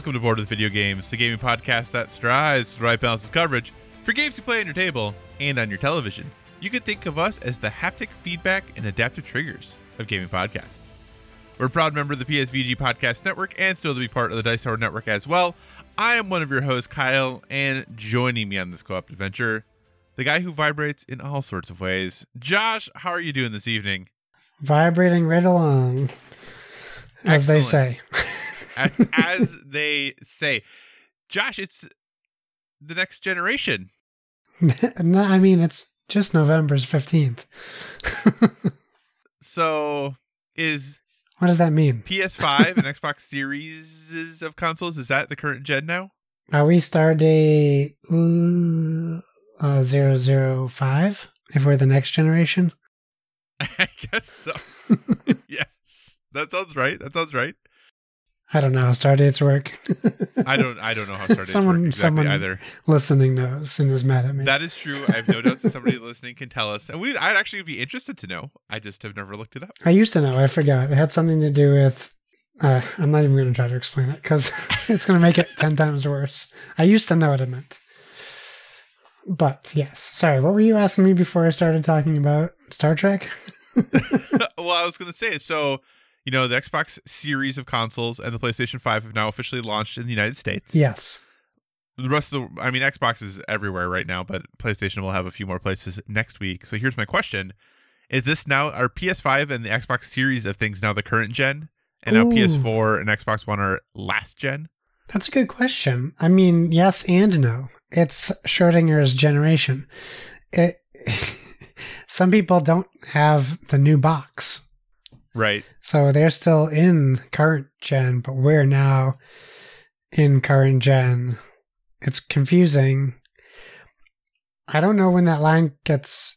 Welcome to Board with Video Games, the gaming podcast that strives to the right balance of coverage for games to play on your table and on your television. You could think of us as the haptic feedback and adaptive triggers of gaming podcasts. We're a proud member of the PSVG Podcast Network and still to be part of the Dice Tower Network as well. I am one of your hosts, Kyle, and joining me on this co op adventure, the guy who vibrates in all sorts of ways. Josh, how are you doing this evening? vibrating right along, as they say. as, as they say. Josh, it's the next generation. no, I mean it's just November's fifteenth. So is what does that mean? PS5 and Xbox Series of consoles is that the current gen now? Are we stardate ooh, uh, zero zero five? If we're the next generation, I guess so. yes. That sounds right. That sounds right. I don't know how stardates work. I don't I don't know how stardates Someone- work exactly someone- either. Listening knows and is mad at me. That is true. I have no doubts that somebody listening can tell us. And we I'd actually be interested to know. I just have never looked it up. I used to know. I forgot. It had something to do with. Uh, I'm not even going to try to explain it because it's going to make it 10 times worse. I used to know what it meant. But yes. Sorry, what were you asking me before I started talking about Star Trek? well, I was going to say so. You know, the Xbox series of consoles and the PlayStation 5 have now officially launched in the United States. Yes. The rest of the, I mean, Xbox is everywhere right now, but PlayStation will have a few more places next week. So here's my question: Is this now our PS5 and the Xbox series of things now the current gen, and now Ooh. PS4 and Xbox One are last gen? That's a good question. I mean, yes and no. It's Schrodinger's generation. It, some people don't have the new box. Right. So they're still in current gen, but we're now in current gen. It's confusing. I don't know when that line gets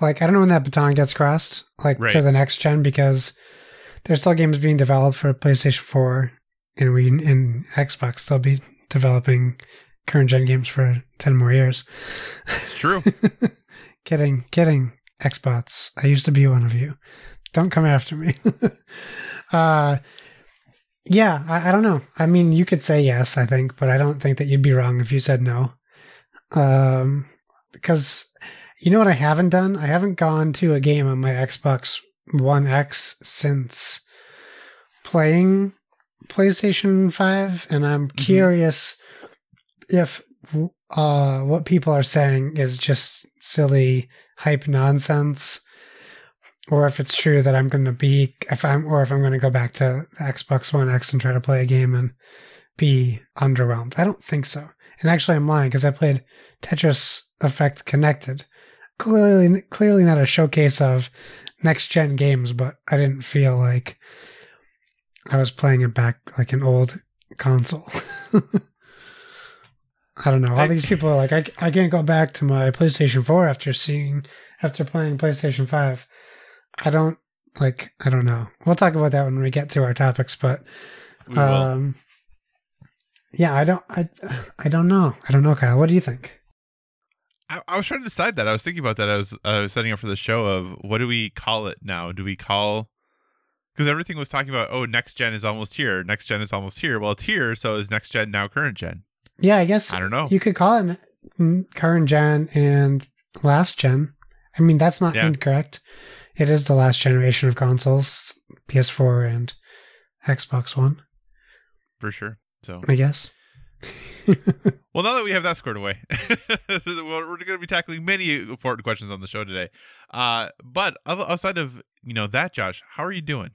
like I don't know when that baton gets crossed like Right. to the next gen because there's still games being developed for PlayStation 4 and we in Xbox still be developing current gen games for 10 more years. It's true. kidding, kidding, Xbox. I used to be one of you. Don't come after me. uh, yeah, I, I don't know. I mean, you could say yes, I think, but I don't think that you'd be wrong if you said no. Um, because you know what I haven't done? I haven't gone to a game on my Xbox One X since playing PlayStation 5, and I'm curious if uh, what people are saying is just silly hype nonsense, or if it's true that I'm going to be if I'm or if I'm going to go back to the Xbox One X and try to play a game and be underwhelmed. I don't think so. And actually, I'm lying because I played Tetris Effect Connected. Clearly, clearly not a showcase of next gen games, but I didn't feel like I was playing it back like an old console. I don't know. All these people are like, I, I can't go back to my PlayStation 4 after seeing, after playing PlayStation 5. I don't, like, I don't know. We'll talk about that when we get to our topics, but, um, yeah, I don't, I, I don't know. I don't know, Kyle. What do you think? I, I was trying to decide that. I was thinking about that. I was I was setting up for the show of what do we call it now? Do we call because everything was talking about oh next gen is almost here, next gen is almost here. Well, it's here, so is next gen now current gen? Yeah, I guess I don't know. you could call it current gen and last gen. I mean, that's not Yeah. incorrect. It is the last generation of consoles, PS4 and Xbox One, for sure. So I guess. Well, now that we have that squared away, we're, going to be tackling many important questions on the show today. Uh, but outside of you know that, Josh, how are you doing?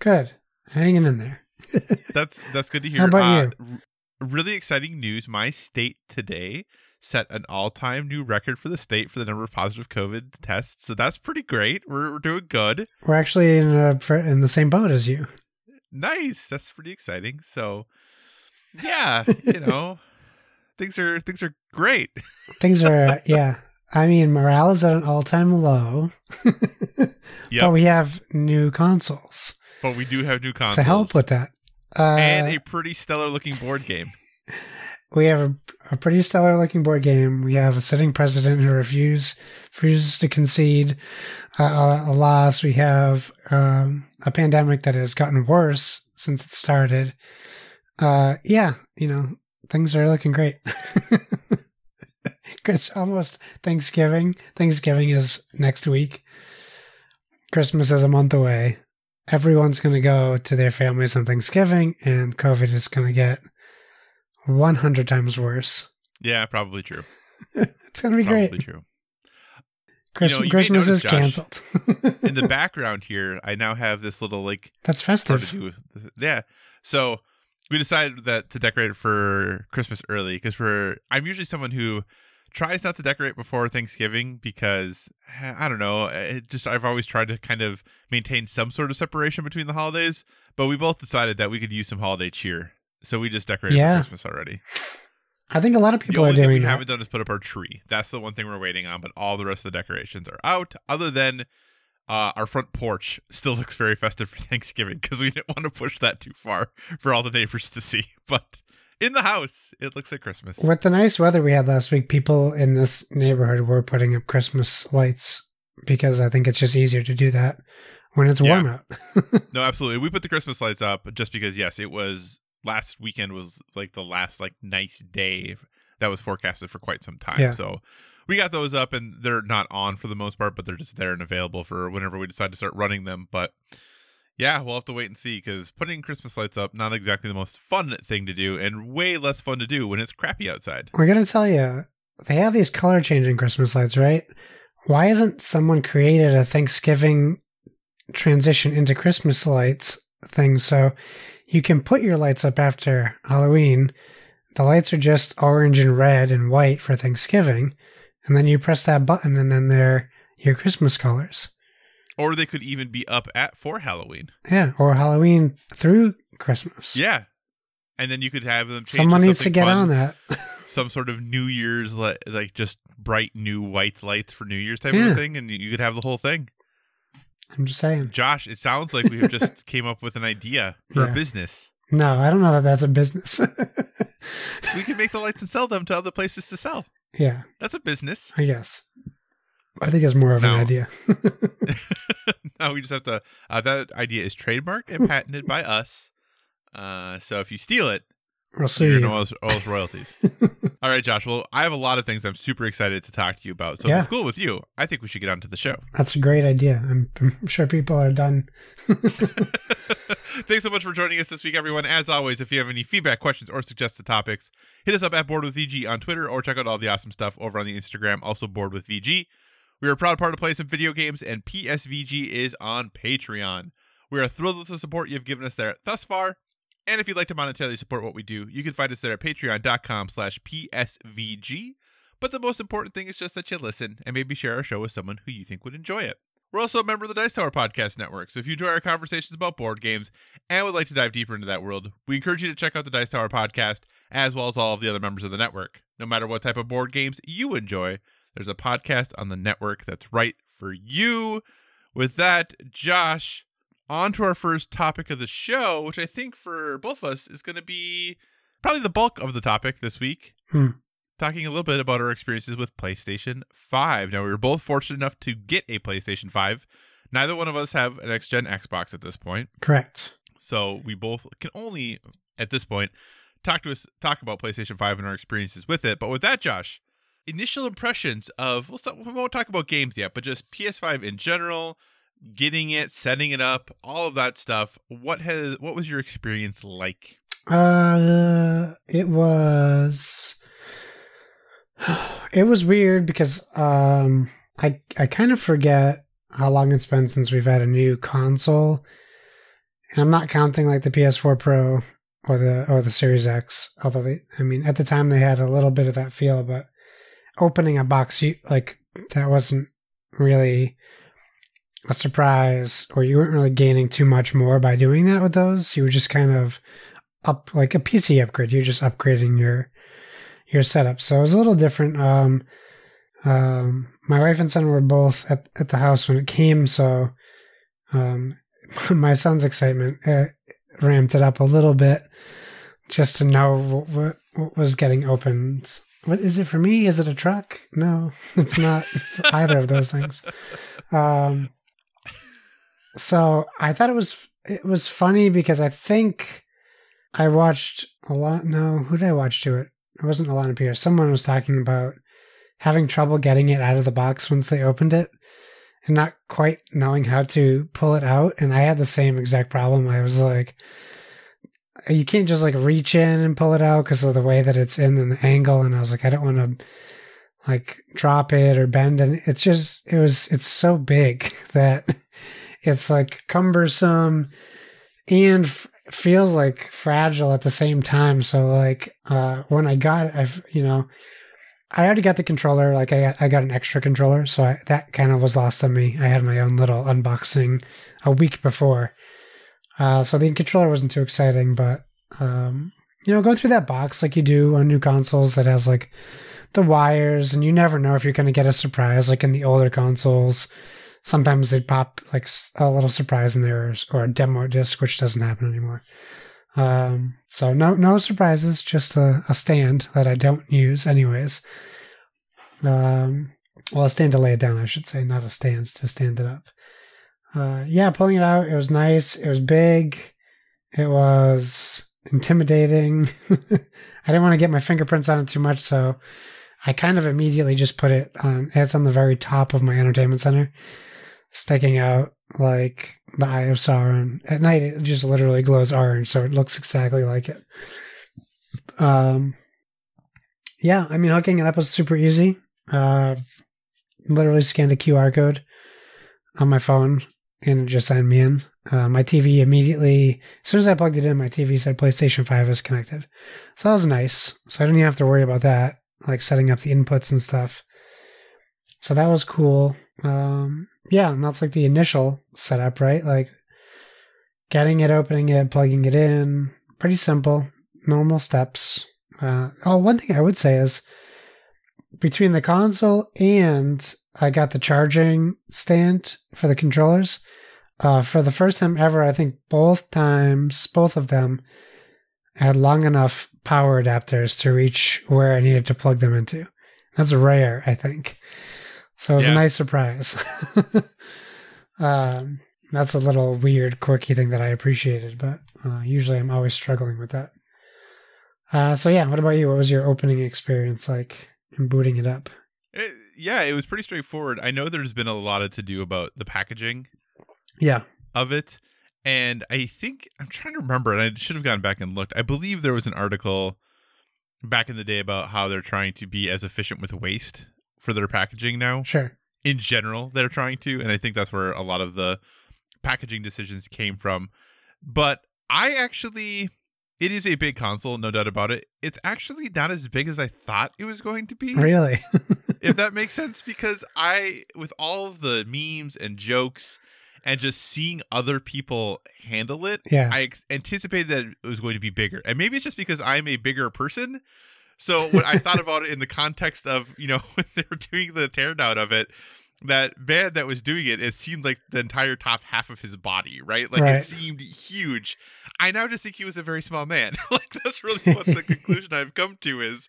Good. Hanging in there. That's that's good to hear. How about uh, you? really exciting news. My state today set an all-time new record for the state for the number of positive COVID tests. So that's pretty great. We're, we're doing good. We're actually in a, in the same boat as you. Nice. That's pretty exciting. So, yeah, you know, things are things are great. Things are yeah. I mean, morale is at an all-time low. Yep. But we have new consoles But we do have new consoles to help with that. Uh, and a pretty stellar-looking board game. We have a, a pretty stellar looking board game. We have a sitting president who refuses refuses to concede uh, a loss. We have um, a pandemic that has gotten worse since it started. Uh, yeah, you know, things are looking great. it's almost Thanksgiving. Thanksgiving is next week. Christmas is a month away. Everyone's going to go to their families on Thanksgiving, and COVID is going to get 100 times worse. Yeah, probably true. It's going to be Probably great. true. Christ- You know, Christmas notice, is Josh, canceled. In the background here, I now have this little like That's festive. yeah. So we decided that to decorate for Christmas early because we're I'm usually someone who tries not to decorate before Thanksgiving because eh, I don't know. It just I've always tried to kind of maintain some sort of separation between the holidays, but we both decided that we could use some holiday cheer. So we just decorated Yeah. for Christmas already. I think a lot of The people are only thing we haven't done is put up our tree. That's the one thing we're waiting on, but all the rest of the decorations are out. Other than uh, our front porch still looks very festive for Thanksgiving because we didn't want to push that too far for all the neighbors to see. But in the house, it looks like Christmas. With the nice weather we had last week, people in this neighborhood were putting up Christmas lights because I think it's just easier to do that when it's warm out. No, absolutely. We put the Christmas lights up just because, yes, it was last weekend was like the last like nice day that was forecasted for quite some time. Yeah. So we got those up and they're not on for the most part, but they're just there and available for whenever we decide to start running them. But yeah, we'll have to wait and see because putting Christmas lights up not exactly the most fun thing to do and way less fun to do when it's crappy outside. We're going to tell you, they have these color changing Christmas lights, right? Why hasn't someone created a Thanksgiving transition into Christmas lights thing so you can put your lights up after Halloween? The lights are just orange and red and white for Thanksgiving, and then you press that button and then they're your Christmas colors. Or they could even be up at for Halloween. Yeah, or Halloween through Christmas. Yeah. And then you could have them change Someone needs to get fun. on that. some sort of New Year's li- like just bright new white lights for New Year's type Yeah. of thing, and you could have the whole thing. I'm just saying. Josh, it sounds like we have just came up with an idea for Yeah. a business. No, I don't know that that's a business. We can make the lights and sell them to other places to sell. yeah, That's a business. I guess. I think it's more of No. an idea. now we just have to. Uh, that idea is trademarked and patented by us. Uh, so if you steal it, We'll sue you're you. gonna owe us, royalties. All right, Josh. Well, I have a lot of things I'm super excited to talk to you about. So if it's cool with you, I think we should get on to the show. That's a great idea. I'm, I'm sure people are done. Thanks so much for joining us this week, everyone. As always, if you have any feedback, questions, or suggested topics, hit us up at Board with VG on Twitter or check out all the awesome stuff over on the Instagram, also Board with VG. We are a proud part of Play Some Video Games, and PSVG is on Patreon. We are thrilled with the support you've given us there thus far. And if you'd like to monetarily support what we do, you can find us there at patreon.com slash PSVG. But the most important thing is just that you listen and maybe share our show with someone who you think would enjoy it. We're also a member of the Dice Tower Podcast Network, so if you enjoy our conversations about board games and would like to dive deeper into that world, we encourage you to check out the Dice Tower Podcast, as well as all of the other members of the network. No matter what type of board games you enjoy, there's a podcast on the network that's right for you. With that, Josh, on to our first topic of the show, which I think for both of us is going to be probably the bulk of the topic this week. Hmm. Talking a little bit about our experiences with PlayStation 5. Now, we were both fortunate enough to get a PlayStation 5. Neither one of us have an next gen Xbox at this point. Correct. So we both can only, at this point, talk to us talk about PlayStation 5 and our experiences with it. But with that, Josh, initial impressions of we'll stop, we won't talk about games yet, but just PS5 in general, getting it, setting it up, all of that stuff. What has what was your experience like? Uh, it was. It was weird because um, I I kind of forget how long it's been since we've had a new console, and I'm not counting like the PS4 Pro or the or the Series X. Although they, I mean, at the time they had a little bit of that feel, but opening a box, you like that wasn't really a surprise, or you weren't really gaining too much more by doing that with those. You were just kind of up like a PC upgrade. You're just upgrading your your setup. So it was a little different. Um, um, my wife and son were both at, at the house when it came, so um, my son's excitement uh, ramped it up a little bit just to know what, what, what was getting opened. What is it for me? Is it a truck? No, it's not either of those things. Um, so I thought it was it was funny because I think I watched a lot. No, who did I watch to it? It wasn't Alanah Pearce. Someone was talking about having trouble getting it out of the box once they opened it and not quite knowing how to pull it out. And I had the same exact problem. I was like, you can't just like reach in and pull it out because of the way that it's in and the angle. And I was like, I don't want to like drop it or bend. And it's just, it was, it's so big that it's like cumbersome and f- feels like fragile at the same time. So like, uh, when I got I've, you know, I already got the controller. Like I, I got an extra controller, so I, that kind of was lost on me. I had my own little unboxing a week before, uh, so the controller wasn't too exciting. But um, you know, go through that box like you do on new consoles that has like the wires, and you never know if you're going to get a surprise. Like in the older consoles, sometimes they pop like a little surprise in there, or a demo disc, which doesn't happen anymore. Um, so no no surprises, just a, a stand that I don't use anyways. Um, well, a stand to lay it down, I should say, not a stand to stand it up. Uh, yeah, pulling it out, it was nice. It was big. It was intimidating. I didn't want to get my fingerprints on it too much, so I kind of immediately just put it on. It's on the very top of my entertainment center, sticking out like the Eye of Sauron. At night, it just literally glows orange, so it looks exactly like it. Um, yeah, I mean, hooking it up was super easy. Uh, literally scanned a QR code on my phone and it just signed me in. Uh, my TV immediately, as soon as I plugged it in, my TV said PlayStation 5 is connected. So that was nice. So I didn't even have to worry about that, like setting up the inputs and stuff. So that was cool. Um, yeah, and that's like the initial setup, right? Like getting it, opening it, plugging it in. Pretty simple, normal steps. Uh, oh, one thing I would say is between the console and I got the charging stand for the controllers. Uh, for the first time ever, I think both times, both of them had long enough power adapters to reach where I needed to plug them into. That's rare, I think. So it was yeah. a nice surprise. um, that's a little weird, quirky thing that I appreciated, but uh, usually I'm always struggling with that. Uh, so yeah, what about you? What was your opening experience like in booting it up? It, yeah, it was pretty straightforward. I know there's been a lot of to do about the packaging. Yeah. Of it. And I think I'm trying to remember, and I should have gone back and looked. I believe there was an article back in the day about how they're trying to be as efficient with waste for their packaging now. Sure. In general, they're trying to, and I think that's where a lot of the packaging decisions came from. But I actually it is a big console, no doubt about it. It's actually not as big as I thought it was going to be. Really? if that makes sense because I with all of the memes and jokes and just seeing other people handle it, yeah. I anticipated that it was going to be bigger. And maybe it's just because I'm a bigger person so when I thought about it in the context of, you know, when they were doing the teardown of it, that man that was doing it, it seemed like the entire top half of his body, right? Like right. it seemed huge. I now just think he was a very small man. like that's really what the conclusion I've come to is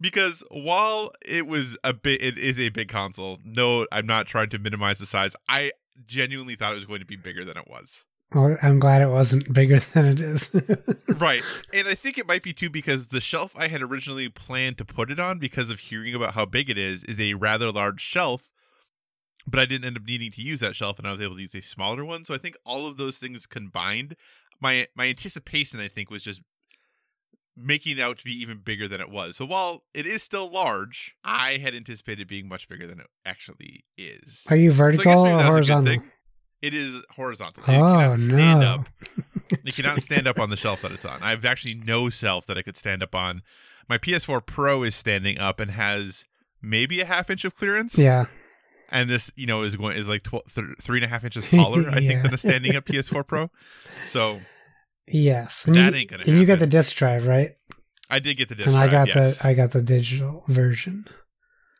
because while it was a bit it is a big console, no, I'm not trying to minimize the size. I genuinely thought it was going to be bigger than it was. Well, I'm glad it wasn't bigger than it is. right. And I think it might be too because the shelf I had originally planned to put it on because of hearing about how big it is is a rather large shelf, but I didn't end up needing to use that shelf and I was able to use a smaller one. So I think all of those things combined, my my anticipation I think was just making it out to be even bigger than it was. So while it is still large, I had anticipated being much bigger than it actually is. Are you vertical so or horizontal? It is horizontal. It oh no! Up. it cannot stand up on the shelf that it's on. I have actually no shelf that I could stand up on. My PS4 Pro is standing up and has maybe a half inch of clearance. Yeah. and this you know is going is like tw- th- three and a half inches taller i Yeah. think than a standing up ps4 pro so Yes. And That you, ain't gonna and you got the disc drive, right? i did get the disc and I got yes. the I got the digital version.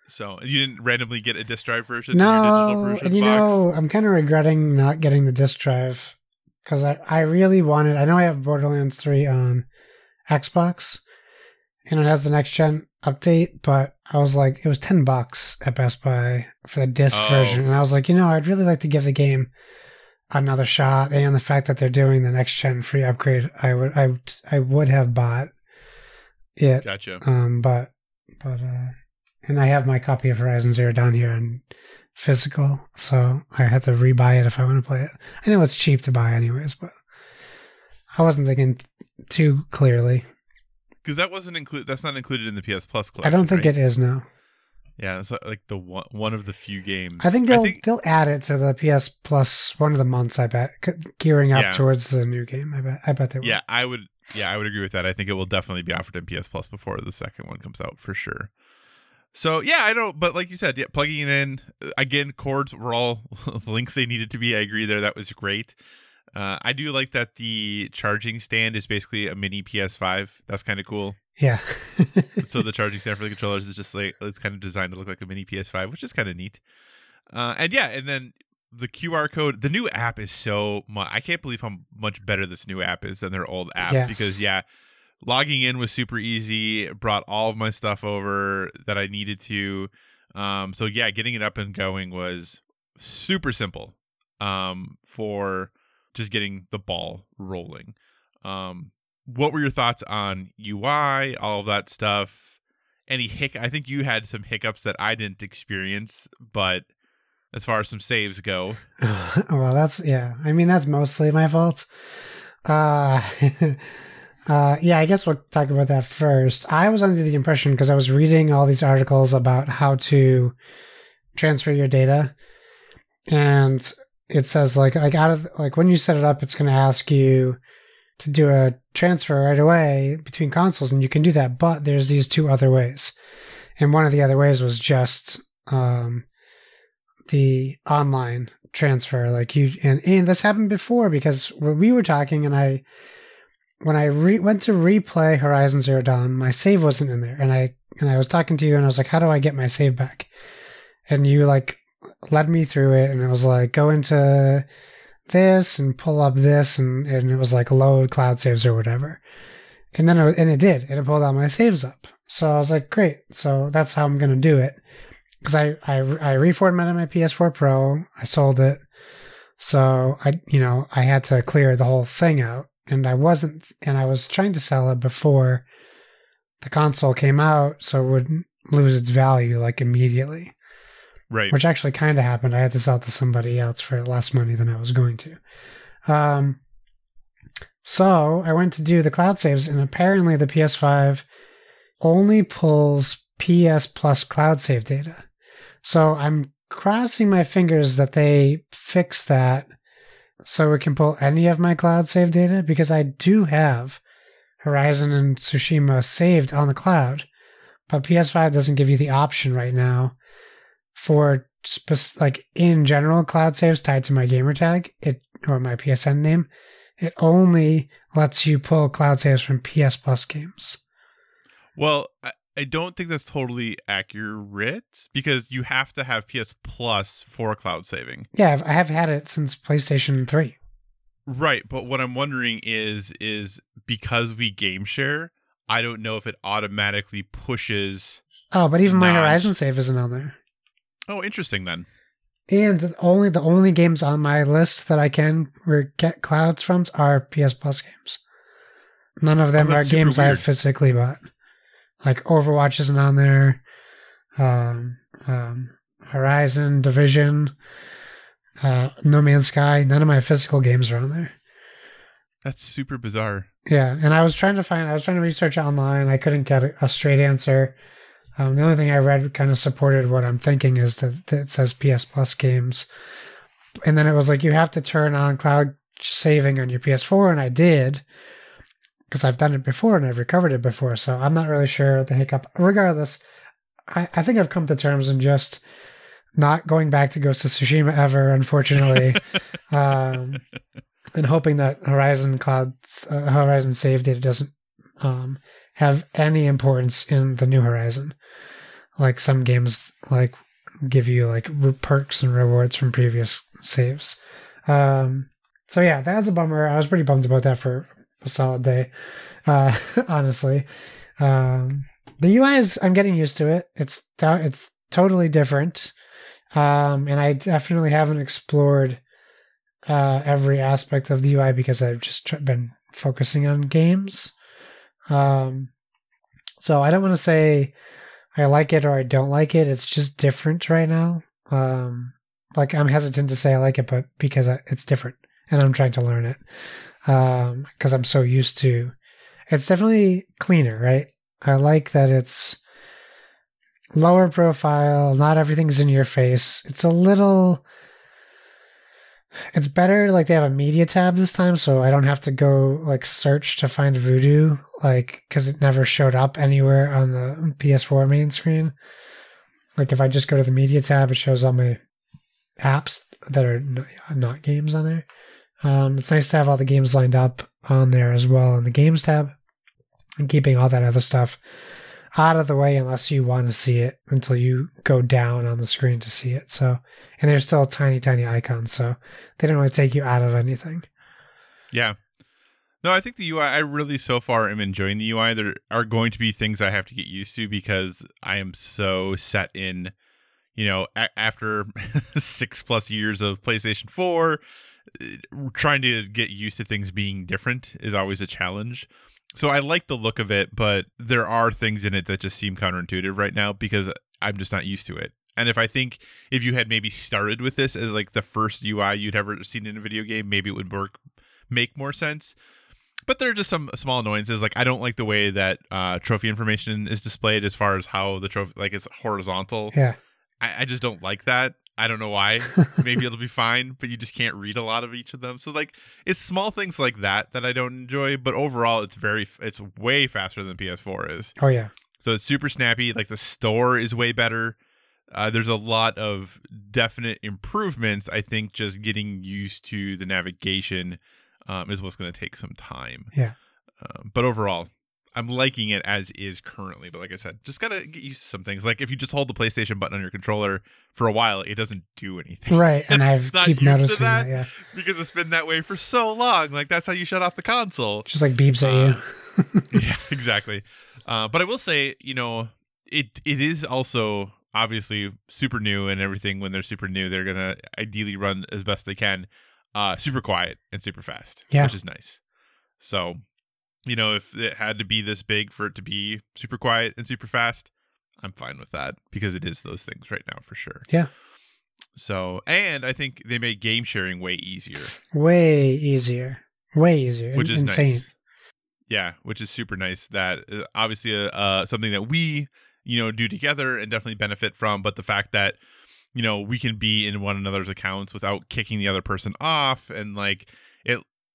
So you didn't randomly get a disc drive version in your digital No, version and you box? know, I'm kind of regretting not getting the disc drive because I, I really wanted. I know I have Borderlands 3 on Xbox, and it has the next gen update, but I was like, it was 10 bucks at Best Buy for the disc Oh. version, and I was like, you know, I'd really like to give the game another shot, and the fact that they're doing the next gen free upgrade, I would I I would have bought it gotcha um, but but uh, and I have my copy of Horizon Zero Dawn here in physical, so I have to rebuy it if I want to play it. I know it's cheap to buy anyways, but I wasn't thinking t- too clearly. because that wasn't included that's not included in the ps plus collection. I don't think right? it is now. yeah it's like the one, one of the few games I think they'll I think, they'll add it to the PS Plus one of the months. I bet gearing up Yeah. towards the new game. I bet I bet they will. yeah i would yeah i would agree with that i think it will definitely be offered in ps plus before the second one comes out for sure so yeah i don't but like you said yeah plugging it in uh, again cords were all links they needed to be. I agree there that was great. Uh, i do like that the charging stand is basically a mini ps5 that's kind of cool. Yeah. so the charging stand for the controllers is just like it's kind of designed to look like a mini ps5 which is kind of neat. Uh, and yeah and then the qr code the new app is so much i can't believe how much better this new app is than their old app Yes. because yeah logging in was super easy brought all of my stuff over that i needed to um, so yeah getting it up and going was super simple um, for just getting the ball rolling um, what were your thoughts on ui all of that stuff any hic i think you had some hiccups that i didn't experience but as far as some saves go well, that's yeah. I mean, that's mostly my fault. Uh, uh, yeah. I guess we'll talk about that first. I was under the impression because I was reading all these articles about how to transfer your data, and it says like like out of like when you set it up, it's going to ask you to do a transfer right away between consoles, and you can do that. But there's these two other ways, and one of the other ways was just um, the online transfer like you and and this happened before because when we were talking and i when i re- went to replay horizon zero dawn my save wasn't in there. And i and i was talking to you and i was like how do i get my save back? And you like led me through it and it was like go into this and pull up this and and it was like load cloud saves or whatever. And then it, and it did and it pulled all my saves up. So i was like great. So that's how i'm gonna do it. Because I, I I reformatted my PS4 Pro. I sold it, so I you know I had to clear the whole thing out, and I wasn't, and I was trying to sell it before the console came out, so it wouldn't lose its value like immediately, right which actually kind of happened. I had to sell it to somebody else for less money than I was going to. Um, so I went to do the cloud saves, and apparently the PS5 only pulls PS Plus cloud save data. So I'm crossing my fingers that they fix that so we can pull any of my cloud save data because I do have Horizon and Tsushima saved on the cloud, but PS5 doesn't give you the option right now for spec- like in general cloud saves tied to my gamer tag it or my PSN name. It only lets you pull cloud saves from PS Plus games. Well, I, I don't think that's totally accurate because you have to have PS Plus for cloud saving. Yeah, I've, I have had it since PlayStation 3. Right, but what I'm wondering is is because we game share, I don't know if it automatically pushes Oh, but even my Horizon save isn't on there. Oh, interesting then. And the only the only games on my list that I can get clouds from are PS Plus games. None of them Oh, are games I have physically bought. Like Overwatch isn't on there. Um, um, Horizon, Division, uh, No Man's Sky. None of my physical games are on there. That's super bizarre. Yeah, and I was trying to find. I was trying to research online. I couldn't get a, a straight answer. Um, the only thing I read kind of supported what I'm thinking is that, that it says PS Plus games, and then it was like you have to turn on cloud saving on your PS4, and I did because I've done it before and I've recovered it before. So I'm not really sure the hiccup. Regardless, I, I think I've come to terms in just not going back to Ghost of Tsushima ever, unfortunately, um, and hoping that Horizon Cloud's uh, Horizon save data doesn't um, have any importance in the new Horizon. Like some games, like give you like perks and rewards from previous saves. Um, so yeah, that's a bummer. I was pretty bummed about that for solid day, uh, honestly. Um, the UI is I'm getting used to it. It's it's totally different, um, and I definitely haven't explored uh, every aspect of the UI because I've just been focusing on games. Um, so I don't want to say I like it or I don't like it. It's just different right now. Um, like I'm hesitant to say I like it, but because it's different and I'm trying to learn it. Um, because I'm so used to. It's definitely cleaner, right? I like that it's lower profile. Not everything's in your face. It's a little. It's better like they have a media tab this time, so I don't have to go like search to find Vudu, like because it never showed up anywhere on the PS4 main screen. Like if I just go to the media tab, it shows all my apps that are not games on there. Um, it's nice to have all the games lined up on there as well in the games tab and keeping all that other stuff out of the way unless you want to see it until you go down on the screen to see it. So, and there's still tiny, tiny icons, so they don't really take you out of anything. Yeah. No, I think the UI, I really so far am enjoying the UI. There are going to be things I have to get used to because I am so set in, you know, a- after six plus years of PlayStation 4, uh, trying to get used to things being different is always a challenge. So I like the look of it, but there are things in it that just seem counterintuitive right now because I'm just not used to it. And if I think if you had maybe started with this as like the first UI you'd ever seen in a video game, maybe it would work make more sense. But there are just some small annoyances. Like I don't like the way that uh, trophy information is displayed as far as how the trophy like it's horizontal. Yeah. I, I just don't like that. I don't know why. Maybe it'll be fine, but you just can't read a lot of each of them. So like it's small things like that that I don't enjoy, but overall it's very it's way faster than PS4 is. Oh yeah. So it's super snappy. Like the store is way better. Uh, there's a lot of definite improvements. I think just getting used to the navigation um, is what's going to take some time. Yeah. Um, but overall, I'm liking it as is currently, but like I said, just gotta get used to some things. Like if you just hold the PlayStation button on your controller for a while, it doesn't do anything. Right, and I keep noticing that, that. Yeah, because it's been that way for so long. Like that's how you shut off the console. just like beeps at you. yeah, exactly. Uh, but I will say, you know, it it is also obviously super new and everything. When they're super new, they're gonna ideally run as best they can, uh, super quiet and super fast, Yeah. which is nice. So, you know, if it had to be this big for it to be super quiet and super fast, I'm fine with that because it is those things right now for sure. Yeah. So, and I think they made game sharing way easier, Way easier. Way easier. which is insane. nice. Yeah, which is super nice. That uh, obviously uh, uh, something that we you know do together and definitely benefit from. But the fact that you know we can be in one another's accounts without kicking the other person off, and like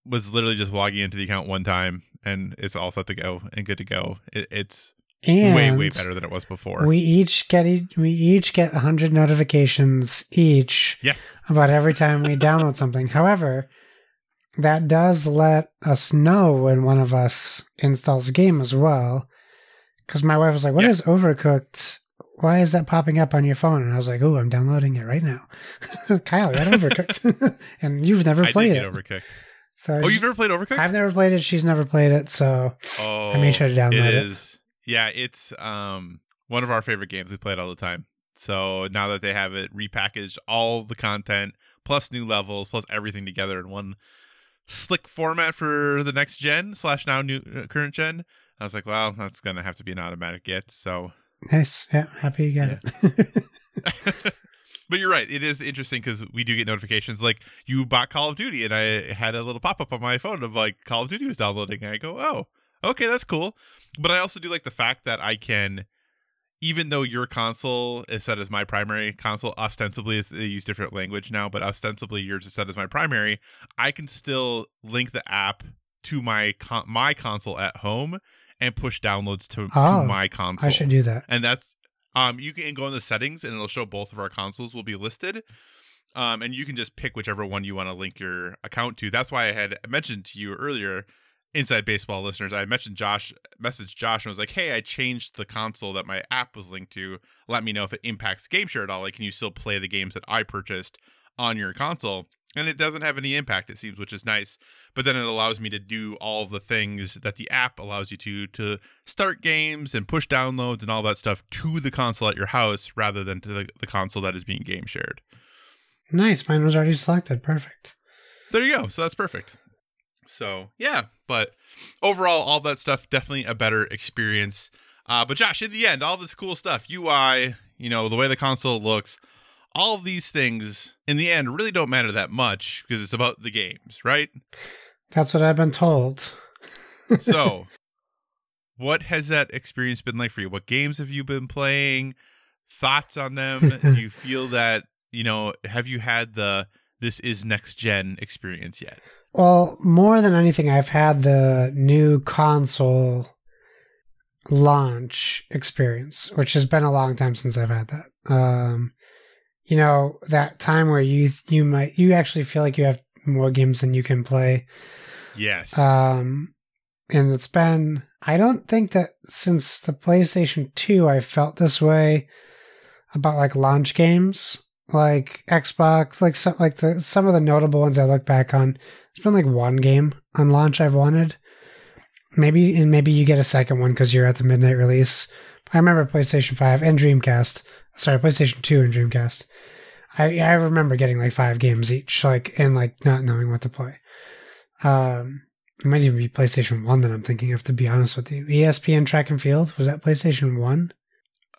was literally just logging into the account one time and it's all set to go and good to go. It, it's And way way better than it was before. We each get e- we each get hundred notifications each yes. about every time we download something. However, that does let us know when one of us installs a game as well. Because my wife was like, "What is Overcooked? Why is that popping up on your phone?" And I was like, "Oh, I'm downloading it right now." Kyle, got Overcooked, and you've never I played it. Overcooked. So Oh, she- you've never played Overcooked? I've never played it. She's never played it. So Oh, I made sure to download it. It is. Yeah, it's um one of our favorite games. We play it all the time. So now that they have it repackaged, all the content plus new levels plus everything together in one slick format for the next gen slash now new uh, current gen, I was like, well, that's gonna have to be an automatic get. So, nice. Yeah, happy you got it. but you're right. It is interesting because we do get notifications like you bought Call of Duty, and I had a little pop up on my phone of like Call of Duty was downloading. And I go, oh, okay, that's cool. But I also do like the fact that I can, even though your console is set as my primary console, ostensibly they use different language now, but ostensibly yours is set as my primary. I can still link the app to my con- my console at home and push downloads to, Oh, to ah, my console. I should do that. and that's Um, you can go in the settings and it'll show both of our consoles will be listed. Um, and you can just pick whichever one you want to link your account to. That's why I had mentioned to you earlier, inside baseball listeners, I mentioned Josh, messaged Josh and was like, Hey, I changed the console that my app was linked to. Let me know if it impacts game share at all. Like, can you still play the games that I purchased on your console? And it doesn't have any impact, it seems, which is nice. But then it allows me to do all the things that the app allows you to to start games and push downloads and all that stuff to the console at your house rather than to the, the console that is being game shared. Nice. Mine was already selected. Perfect. There you go. So that's perfect. So yeah, but overall, all that stuff definitely a better experience. Uh, but Josh, in the end, all this cool stuff, UI, you know, the way the console looks, all of these things in the end really don't matter that much because it's about the games, right? That's what I've been told. so, what has that experience been like for you? What games have you been playing? Thoughts on them? Do you feel that, you know, have you had the this is next gen experience yet? Well, more than anything, I've had the new console launch experience, which has been a long time since I've had that. Um, you know, that time where you you might you actually feel like you have more games than you can play. Yes. Um, and it's been I don't think that since the PlayStation 2 I felt this way about like launch games like Xbox like some like the some of the notable ones I look back on it's been like one game on launch I've wanted maybe and maybe you get a second one because you're at the midnight release I remember PlayStation 5 and Dreamcast sorry PlayStation 2 and Dreamcast I I remember getting like five games each like and like not knowing what to play um it might even be PlayStation 1 that I'm thinking of, to be honest with you. ESPN Track and Field, was that PlayStation 1?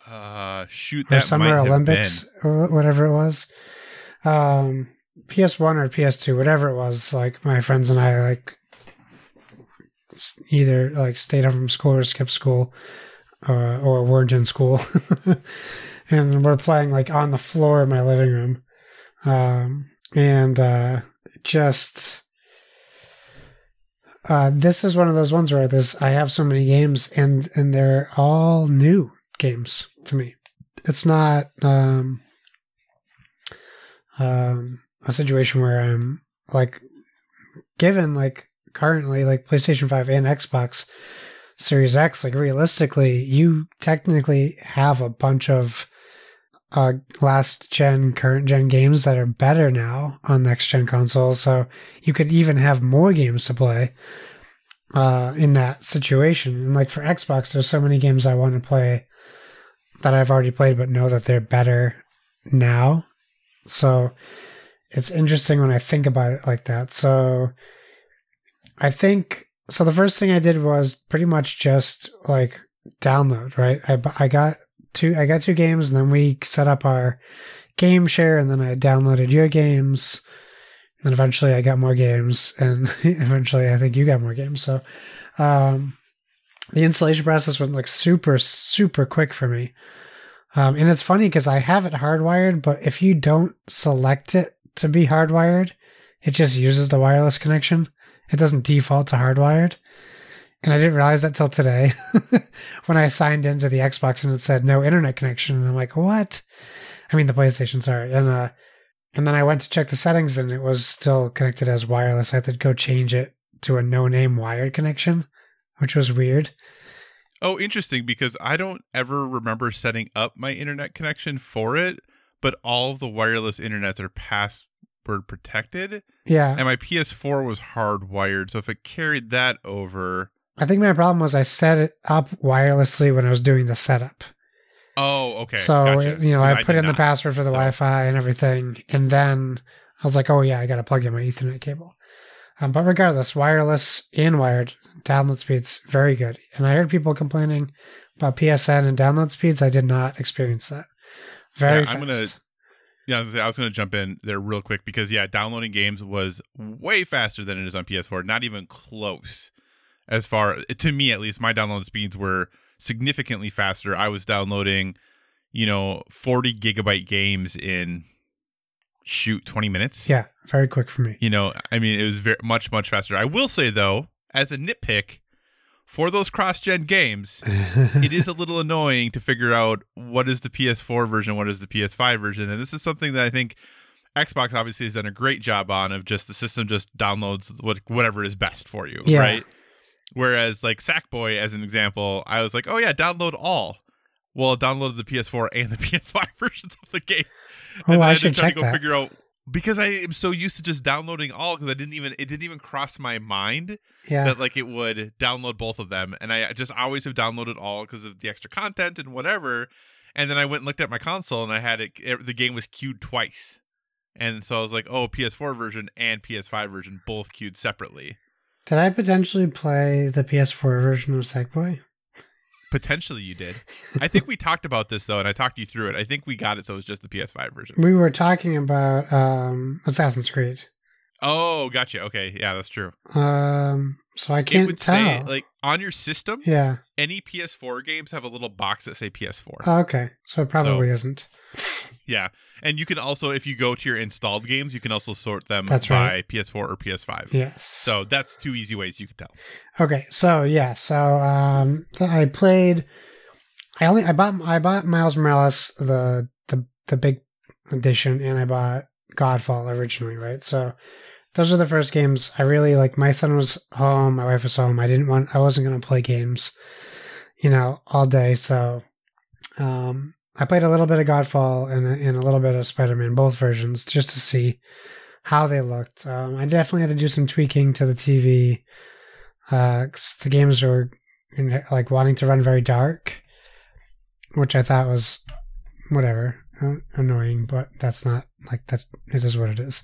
Uh, shoot, Or Summer Olympics, or whatever it was. Um, PS1 or PS2, whatever it was, like my friends and I, like, either like stayed home from school or skipped school, uh, or weren't in school. and we're playing like on the floor in my living room. Um, and, uh, just, uh, this is one of those ones where this I have so many games and and they're all new games to me. It's not um, um, a situation where I'm like given like currently like PlayStation 5 and Xbox Series X like realistically you technically have a bunch of uh last gen current gen games that are better now on next gen consoles. So you could even have more games to play uh in that situation. And like for Xbox there's so many games I want to play that I've already played but know that they're better now. So it's interesting when I think about it like that. So I think so the first thing I did was pretty much just like download right? I I got two I got two games and then we set up our game share and then I downloaded your games. And eventually I got more games and eventually I think you got more games. So um the installation process went like super super quick for me. Um and it's funny because I have it hardwired but if you don't select it to be hardwired it just uses the wireless connection. It doesn't default to hardwired and I didn't realize that till today when I signed into the Xbox and it said no internet connection. And I'm like, what? I mean, the PlayStation, sorry. And, uh, and then I went to check the settings and it was still connected as wireless. I had to go change it to a no name wired connection, which was weird. Oh, interesting because I don't ever remember setting up my internet connection for it, but all of the wireless internets are password protected, Yeah. and my PS4 was hardwired. So if it carried that over, I think my problem was I set it up wirelessly when I was doing the setup. oh, okay. so, gotcha. you know, I put did in the password for the So- Wi Fi and everything. And then I was like, oh, yeah, I got to plug in my Ethernet cable. Um, but regardless, wireless and wired download speeds, very good. And I heard people complaining about PSN and download speeds. I did not experience that. Very Yeah, fast. I'm gonna- Yeah, I was, I was going to jump in there real quick because yeah, downloading games was way faster than it is on PS4. Not even close. As far to me, at least, my download speeds were significantly faster. I was downloading, you know, 40 gigabyte games in shoot 20 minutes. Yeah, very quick for me. You know, I mean, it was very much much faster. I will say though, as a nitpick, for those cross-gen games, it is a little annoying to figure out what is the PS4 version, what is the PS5 version, and this is something that I think Xbox obviously has done a great job on of just the system just downloads what whatever is best for you, Yeah. right? Whereas like Sackboy, as an example, I was like, oh yeah, download all. Well, it downloaded the PS4 and the PS5 versions of the game. Oh, and then I to should check to go that. figure out because I am so used to just downloading all because I didn't even it didn't even cross my mind Yeah. that like it would download both of them, and I just always have downloaded all because of the extra content and whatever. And then I went and looked at my console, and I had it. it the game was queued twice, and so I was like, "Oh, PS4 version and PS5 version both queued separately." Did I potentially play the PS4 version of Sackboy? Potentially, you did. I think we talked about this though, and I talked you through it. I think we got it, so it was just the PS5 version. We were talking about um, Assassin's Creed. Oh, gotcha. Okay, yeah, that's true. Um, so I can't it would tell. say like on your system, yeah. any PS4 games have a little box that say PS4. Oh, okay. So it probably isn't. Yeah, and you can also, if you go to your installed games, you can also sort them That's by right. PS4 or PS5. Yes. So that's two easy ways you can tell. Okay, so yeah, so um, I played. I only I bought I bought Miles Morales the the the big edition, and I bought Godfall originally, right? So those are the first games I really like. My son was home, my wife was home. I didn't want I wasn't gonna play games, you know, all day. So um, I played a little bit of Godfall and and a little bit of Spider Man, both versions, just to see how they looked. Um, I definitely had to do some tweaking to the TV uh the games were like wanting to run very dark which i thought was whatever uh, annoying but that's not like that's it is what it is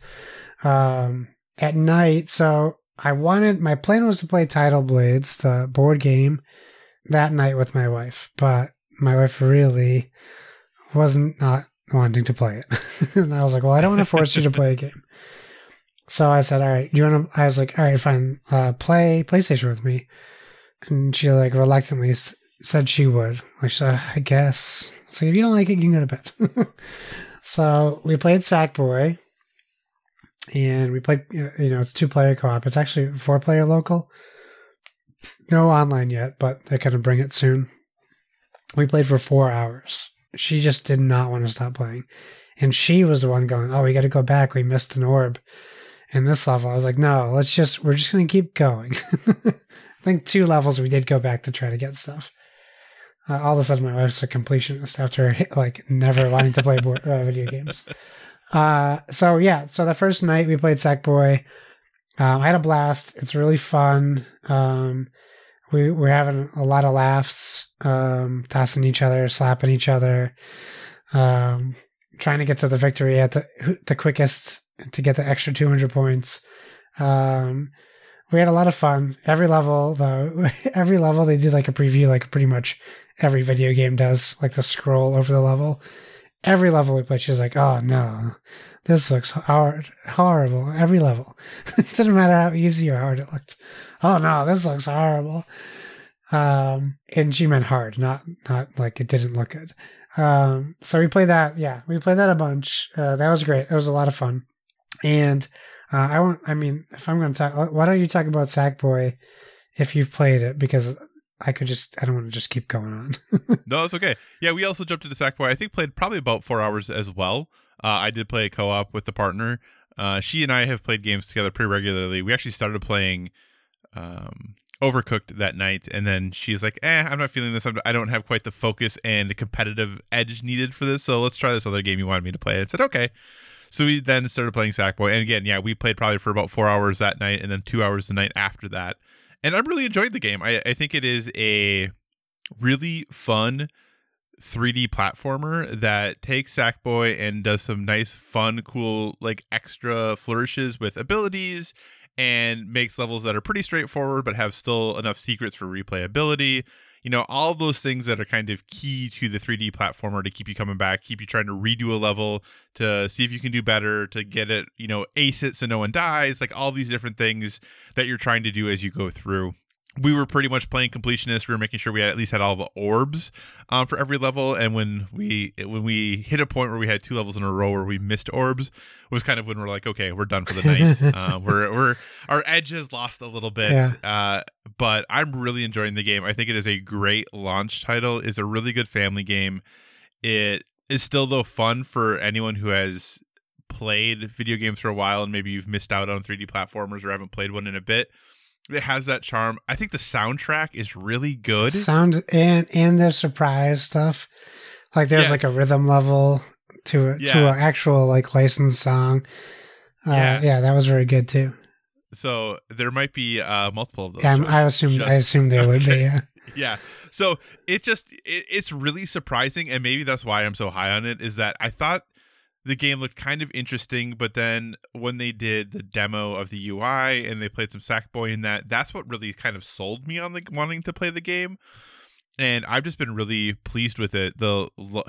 um at night so i wanted my plan was to play Tidal Blades the board game that night with my wife but my wife really wasn't not wanting to play it and i was like well i don't want to force you to play a game so I said, "All right, do you want to?" I was like, "All right, fine. Uh, play PlayStation with me." And she like reluctantly s- said she would. Like, so I guess. So if you don't like it, you can go to bed. so we played Sackboy, and we played. You know, it's two player co op. It's actually four player local. No online yet, but they're gonna bring it soon. We played for four hours. She just did not want to stop playing, and she was the one going, "Oh, we got to go back. We missed an orb." in this level. I was like, no, let's just, we're just going to keep going. I think two levels we did go back to try to get stuff. Uh, all of a sudden, my wife's a completionist after like never wanting to play board, uh, video games. Uh, so yeah, so the first night we played Sackboy. Um, I had a blast. It's really fun. Um, we we're having a lot of laughs, um, tossing each other, slapping each other, um, trying to get to the victory at the the quickest to get the extra 200 points. Um, we had a lot of fun. Every level, though, every level they did like a preview, like pretty much every video game does, like the scroll over the level. Every level we played, she was like, "Oh no, this looks hard, horrible." Every level, it didn't matter how easy or hard it looked. Oh no, this looks horrible. Um, and she meant hard, not not like it didn't look good. Um, so we played that. Yeah, we played that a bunch. Uh, that was great. It was a lot of fun. And uh, I won't. I mean, if I'm going to talk, why don't you talk about Sackboy if you've played it? Because I could just. I don't want to just keep going on. No, it's okay. Yeah, we also jumped into Sackboy. I think played probably about four hours as well. Uh, I did play a co-op with the partner. Uh, she and I have played games together pretty regularly. We actually started playing um, Overcooked that night, and then she's like, "Eh, I'm not feeling this. I'm, I don't have quite the focus and the competitive edge needed for this. So let's try this other game you wanted me to play." And I said, "Okay." So we then started playing Sackboy, and again, yeah, we played probably for about four hours that night, and then two hours the night after that. And I really enjoyed the game. I, I think it is a really fun 3D platformer that takes Sackboy and does some nice, fun, cool, like extra flourishes with abilities and makes levels that are pretty straightforward but have still enough secrets for replayability. You know, all those things that are kind of key to the 3D platformer to keep you coming back, keep you trying to redo a level to see if you can do better, to get it, you know, ace it so no one dies, like all these different things that you're trying to do as you go through. We were pretty much playing completionist. We were making sure we had at least had all the orbs um, for every level. And when we when we hit a point where we had two levels in a row where we missed orbs, was kind of when we're like, okay, we're done for the night. uh, we're we're our edge has lost a little bit. Yeah. Uh, but I'm really enjoying the game. I think it is a great launch title. It's a really good family game. It is still though fun for anyone who has played video games for a while and maybe you've missed out on 3D platformers or haven't played one in a bit it has that charm. I think the soundtrack is really good. Sound and and the surprise stuff. Like there's Yes. like a rhythm level to a, to an actual like licensed song. Uh, Yeah. yeah. that was very good too. So there might be uh, multiple of those. Yeah. I assumed I assumed there would be. Yeah, yeah. So it just it, it's really surprising, and maybe that's why I'm so high on it. Is that I thought the game looked kind of interesting, but then when they did the demo of the UI and they played some Sackboy in that, that's what really kind of sold me on the wanting to play the game. And I've just been really pleased with it. The lo-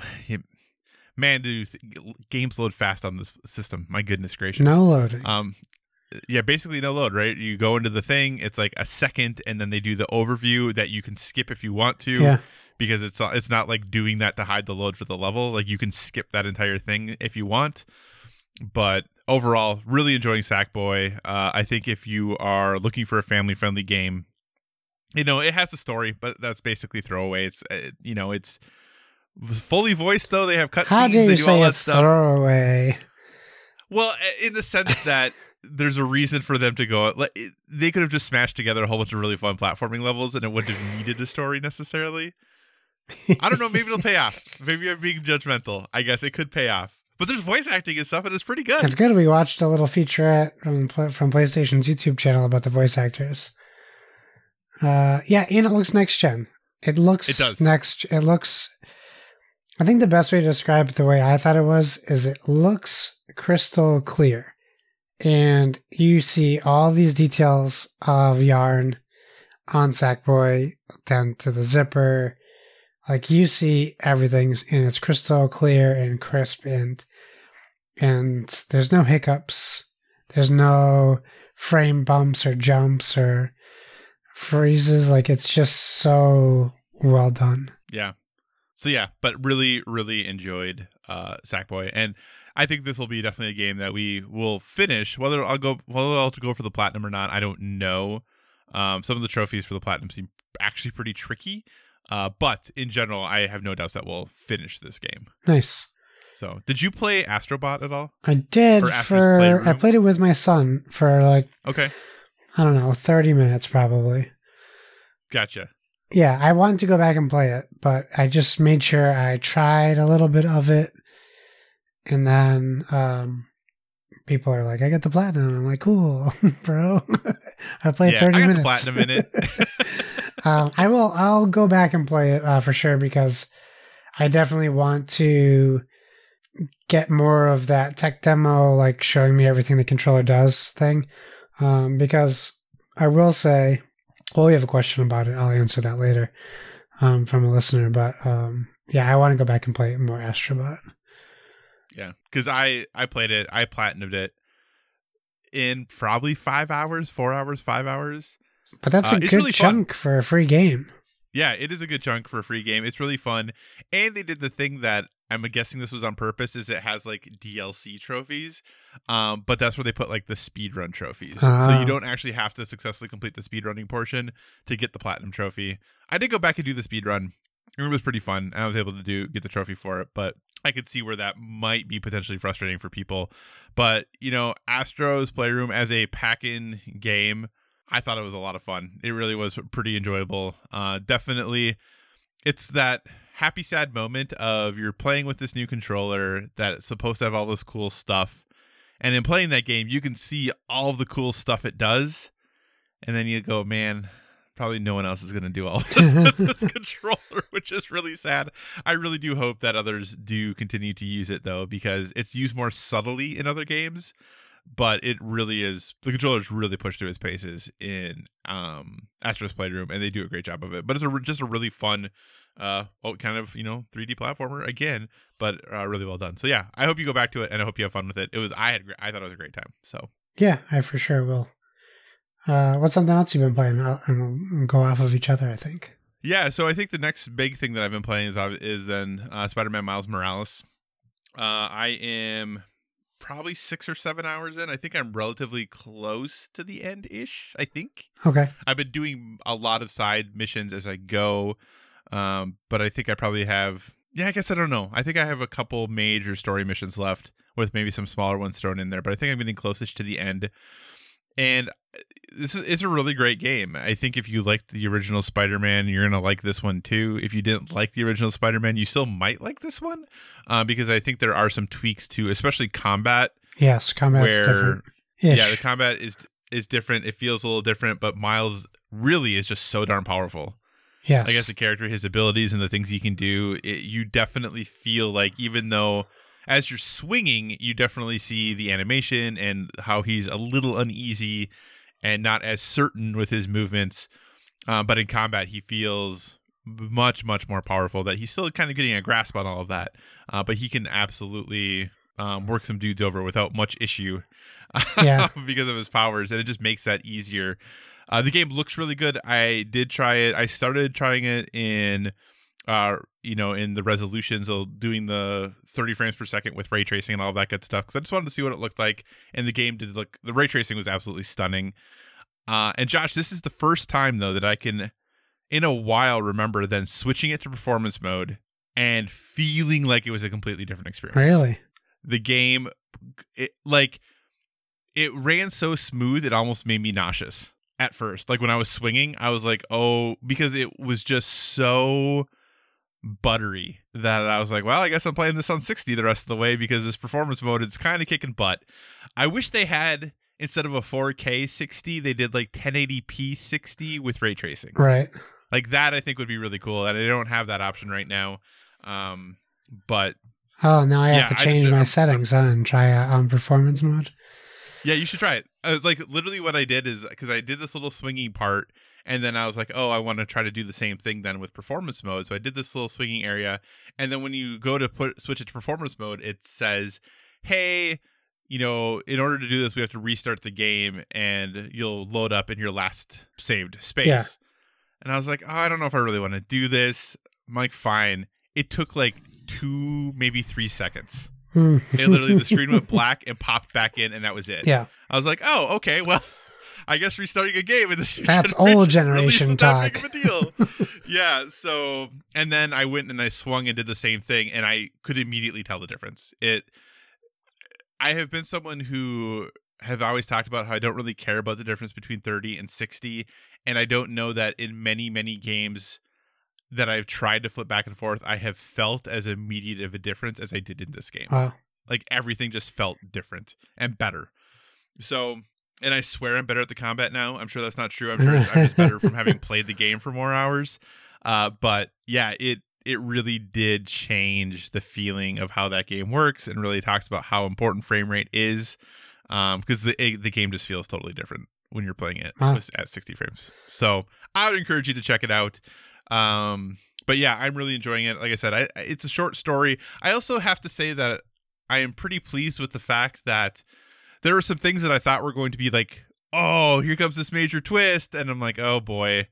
man, do th- games load fast on this system? My goodness gracious! no loading. Um, yeah, basically no load, right? You go into the thing, it's like a second, and then they do the overview that you can skip if you want to, yeah, because it's it's not like doing that to hide the load for the level. Like you can skip that entire thing if you want. But overall, really enjoying Sackboy. Uh, I think if you are looking for a family friendly game, you know it has a story, but that's basically throwaway. It's uh, you know it's fully voiced though. They have cutscenes. how dare they you do all that stuff. throwaway? Well, in the sense that there's a reason for them to go. Like they could have just smashed together a whole bunch of really fun platforming levels, and it wouldn't have needed a story necessarily. I don't know. Maybe it'll pay off. Maybe I'm being judgmental. I guess it could pay off. But there's voice acting and stuff, and it's pretty good. It's good. We watched a little featurette from from PlayStation's YouTube channel about the voice actors. Uh, yeah, and it looks next gen. It looks It does. next. It looks. I think the best way to describe it the way I thought it was is it looks crystal clear, and you see all these details of yarn on Sackboy down to the zipper. Like you see everything, and it's crystal clear and crisp, and and there's no hiccups. There's no frame bumps or jumps or freezes. Like it's just so well done. Yeah. So yeah, but really, really enjoyed uh Sackboy, and I think this will be definitely a game that we will finish. Whether I'll go, whether I'll go for the platinum or not, I don't know. Um, some of the trophies for the platinum seem actually pretty tricky, uh, but in general, I have no doubts that we'll finish this game. Nice. So, did you play Astrobot at all? I did Or after his for playroom? I played it with my son for like Okay, I don't know thirty minutes probably. gotcha. Yeah, I wanted to go back and play it, but I just made sure I tried a little bit of it, and then um, people are like, "I got the platinum." I'm like, "Cool, bro." I played yeah, thirty I got minutes. the platinum in it. um, I will. I'll go back and play it uh, for sure because I definitely want to get more of that tech demo, like showing me everything the controller does thing. Um, because I will say, well, we have a question about it. I'll answer that later um, from a listener. But um, yeah, I want to go back and play more Astrobot. Yeah, because I I played it. I platinumed it in probably five hours, four hours, five hours. But that's Uh, a good really fun. chunk for a free game. Yeah, it is a good chunk for a free game. It's really fun. And they did the thing that I'm guessing this was on purpose is it has like DLC trophies. Um, but that's where they put like the speedrun trophies. So Ah. you don't actually have to successfully complete the speedrunning portion to get the platinum trophy. I did go back and do the speedrun. It was pretty fun. and I was able to do get the trophy for it, but I could see where that might be potentially frustrating for people. But, you know, Astro's Playroom as a pack-in game, I thought it was a lot of fun. It really was pretty enjoyable. Uh, definitely, it's that happy sad moment of you're playing with this new controller that's supposed to have all this cool stuff, and in playing that game, you can see all the cool stuff it does, and then you go, man. Probably no one else is going to do all this with this controller, which is really sad. I really do hope that others do continue to use it though, because it's used more subtly in other games but it really is the controller's really pushed through its paces in um Astro's Playroom and they do a great job of it. But it's a, just a really fun uh well, kind of, you know, 3D platformer again, but uh, really well done. So yeah, I hope you go back to it and I hope you have fun with it. It was I had I thought it was a great time. So Yeah, I for sure will. Uh, what's something else you've been playing? And we'll we'll go off of each other. I think. Yeah, so I think the next big thing that I've been playing is is then uh, Spider-Man Miles Morales. Uh, I am probably six or seven hours in. I think I'm relatively close to the end ish. I think Okay. I've been doing a lot of side missions as I go, um, but I think I probably have. Yeah, I guess I don't know. I think I have a couple major story missions left, with maybe some smaller ones thrown in there. But I think I'm getting closest to the end, and uh, this is it's a really great game. I think if you liked the original Spider-Man, you're gonna like this one too. If you didn't like the original Spider-Man, you still might like this one, uh, because I think there are some tweaks to, especially combat, Yes, combat. where. Yeah, the combat is is different. It feels a little different, but Miles really is just so darn powerful. yes. I guess the character, his abilities, and the things he can do, it, you definitely feel like even though as you're swinging, you definitely see the animation and how he's a little uneasy and not as certain with his movements. Uh, but in combat, he feels much, much more powerful. That he's still kind of getting a grasp on all of that, uh, but he can absolutely um, work some dudes over without much issue. Yeah. because of his powers, and it just makes that easier. Uh, the game looks really good. I did try it. I started trying it in, uh, you know, in the resolutions, so doing the 30 frames per second with ray tracing and all that good stuff. Because I just wanted to see what it looked like, and the game did look. The ray tracing was absolutely stunning. Uh, and Josh, this is the first time though that I can, in a while, remember then switching it to performance mode and feeling like it was a completely different experience really. the game it like it ran so smooth it almost made me nauseous at first like when i was swinging i was like oh because it was just so buttery that i was like well i guess i'm playing this on 60 the rest of the way because this performance mode is kind of kicking butt i wish they had instead of a 4k 60 they did like 1080p 60 with ray tracing Right. like that i think would be really cool and i don't have that option right now um but Oh, now I have Yeah, to I just- change my I'm- settings huh, and try uh, on performance mode. Yeah, you should try it. Uh, like literally, what I did is because I did this little swinging part, and then I was like, oh, I want to try to do the same thing then with performance mode. So I did this little swinging area, and then when you go to put switch it to performance mode, it says, hey. You know, in order to do this, we have to restart the game, and you'll load up in your last saved space. Yeah. And I was like, oh, I don't know if I really want to do this. I'm like, fine. It took like two, maybe three seconds. Hmm. It literally the screen went black and popped back in, and that was it. yeah. I was like, oh, okay, well, I guess restarting a game in this That's old generation really generation talk. deal. yeah. So, and then I went and I swung and did the same thing, and I could immediately tell the difference. It. I have been someone who have always talked about how I don't really care about the difference between 30 and 60, and I don't know that in many many games that I've tried to flip back and forth, I have felt as immediate of a difference as I did in this game Wow. like everything just felt different and better. So, and I swear I'm better at the combat now. I'm sure that's not true. I'm sure I'm just better from having played the game for more hours. Uh, but yeah, it it really did change the feeling of how that game works, and really talks about how important frame rate is, because the the game just feels totally different when you're playing it Wow. at 60 frames. So I would encourage you to check it out. Um, but yeah, I'm really enjoying it. Like I said, I, it's a short story. I also have to say that I am pretty pleased with the fact that there were some things that I thought were going to be like, oh, here comes this major twist, and I'm like, oh boy,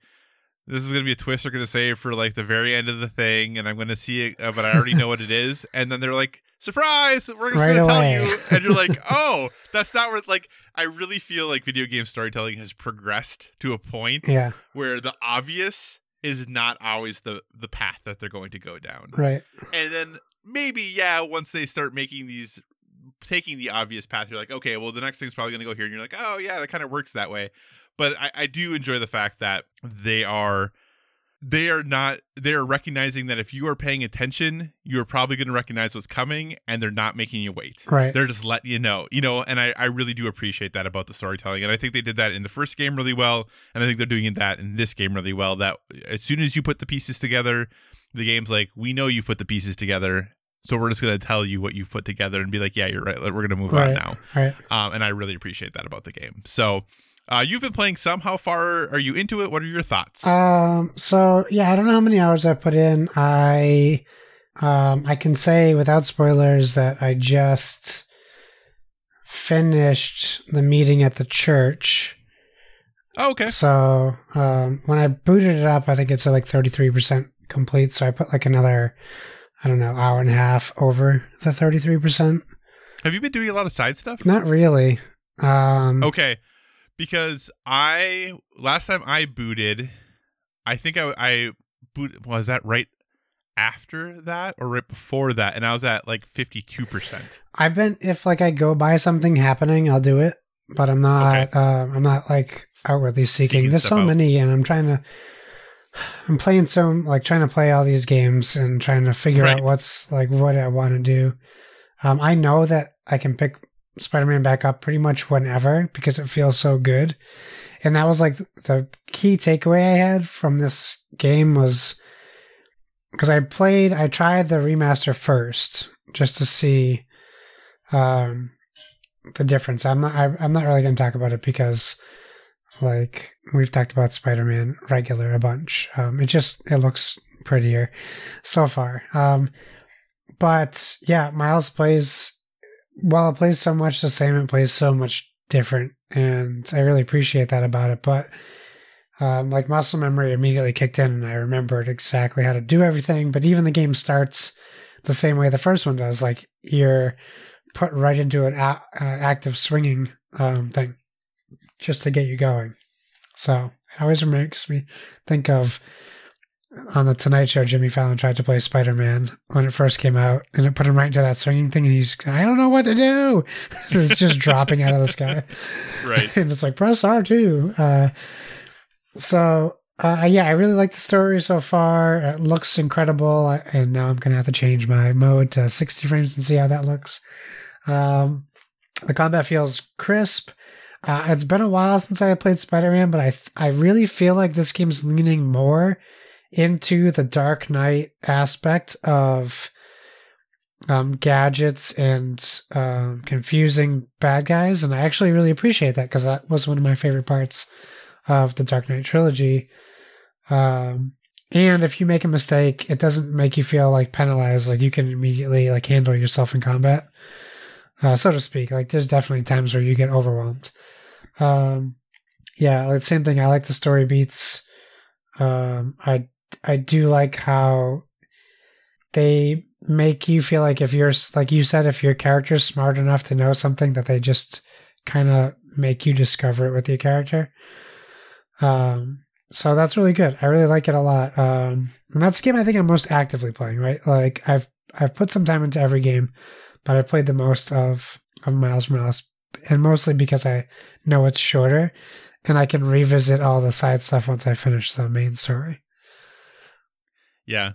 this is gonna be a twist they're gonna say for like the very end of the thing, and I'm gonna see it, uh, but I already know what it is, and then they're like, surprise, we're just Right gonna tell you, and you're like, oh, that's not what like. I really feel like video game storytelling has progressed to a point Yeah. where the obvious is not always the the path that they're going to go down Right. and then maybe yeah once they start making these taking the obvious path you're like okay well the next thing's probably going to go here and you're like oh yeah that kind of works that way but I, I do enjoy the fact that they are they are not they are recognizing that if you are paying attention you're probably going to recognize what's coming and they're not making you wait Right. they're just letting you know you know and I, I really do appreciate that about the storytelling and i think they did that in the first game really well and i think they're doing that in this game really well that as soon as you put the pieces together the game's like we know you put the pieces together so we're just going to tell you what you've put together and be like yeah you're right like, we're going to move on now Right. um, and i really appreciate that about the game so uh, you've been playing some how far are you into it what are your thoughts Um. So yeah, I don't know how many hours I put in. I, um, I can say without spoilers that I just finished the meeting at the church. Oh, okay. So um, when I booted it up, I think it's at like 33% complete. So I put like another, I don't know, hour and a half over the 33%. Have you been doing a lot of side stuff? Not really. Um, Okay, because I last time I booted, I think I I boot was that right after that or right before that, and I was at like fifty two percent. I've been, if like I go by something happening, I'll do it. But I'm not, Okay. uh, I'm not like outwardly seeking. Seeking There's so out. many, and I'm trying to, I'm playing so, like trying to play all these games and trying to figure Right. out what's like what I want to do. Um, I know that I can pick Spider-Man back up pretty much whenever because it feels so good. And that was like the key takeaway I had from this game was because I played, I tried the remaster first just to see um, the difference. I'm not, I, I'm not really going to talk about it because like we've talked about Spider-Man regular a bunch. Um, it just it looks prettier so far. Um, but yeah, Miles plays well. It plays so much the same. It plays so much different, and I really appreciate that about it. But um, like muscle memory immediately kicked in, and I remembered exactly how to do everything. But even the game starts the same way the first one does. Like you're put right into an a- uh, active swinging um, thing just to get you going. So it always makes me think of on the Tonight Show, Jimmy Fallon tried to play Spider Man when it first came out, and it put him right into that swinging thing, and he's, I don't know what to do. it's just dropping out of the sky. Right. and it's like, press R2. Uh, so, uh, yeah, I really like the story so far. It looks incredible, and now I'm going to have to change my mode to 60 frames and see how that looks. Um, the combat feels crisp. Uh, it's been a while since I played Spider Man, but I th- I really feel like this game's leaning more into the Dark Knight aspect of um, gadgets and um, confusing bad guys, and I actually really appreciate that because that was one of my favorite parts of the Dark Knight trilogy. Um, and if you make a mistake, it doesn't make you feel like penalized. Like you can immediately like handle yourself in combat, uh, so to speak. Like there's definitely times where you get overwhelmed. Um, yeah, like same thing. I like the story beats. Um, I I do like how they make you feel like if you're like you said, if your character's smart enough to know something, that they just kind of make you discover it with your character. Um, so that's really good. I really like it a lot. Um, and that's the game I think I'm most actively playing. Right, like I've I've put some time into every game, but I played the most of of Miles Morales, and mostly because I know it's shorter, and I can revisit all the side stuff once I finish the main story. Yeah.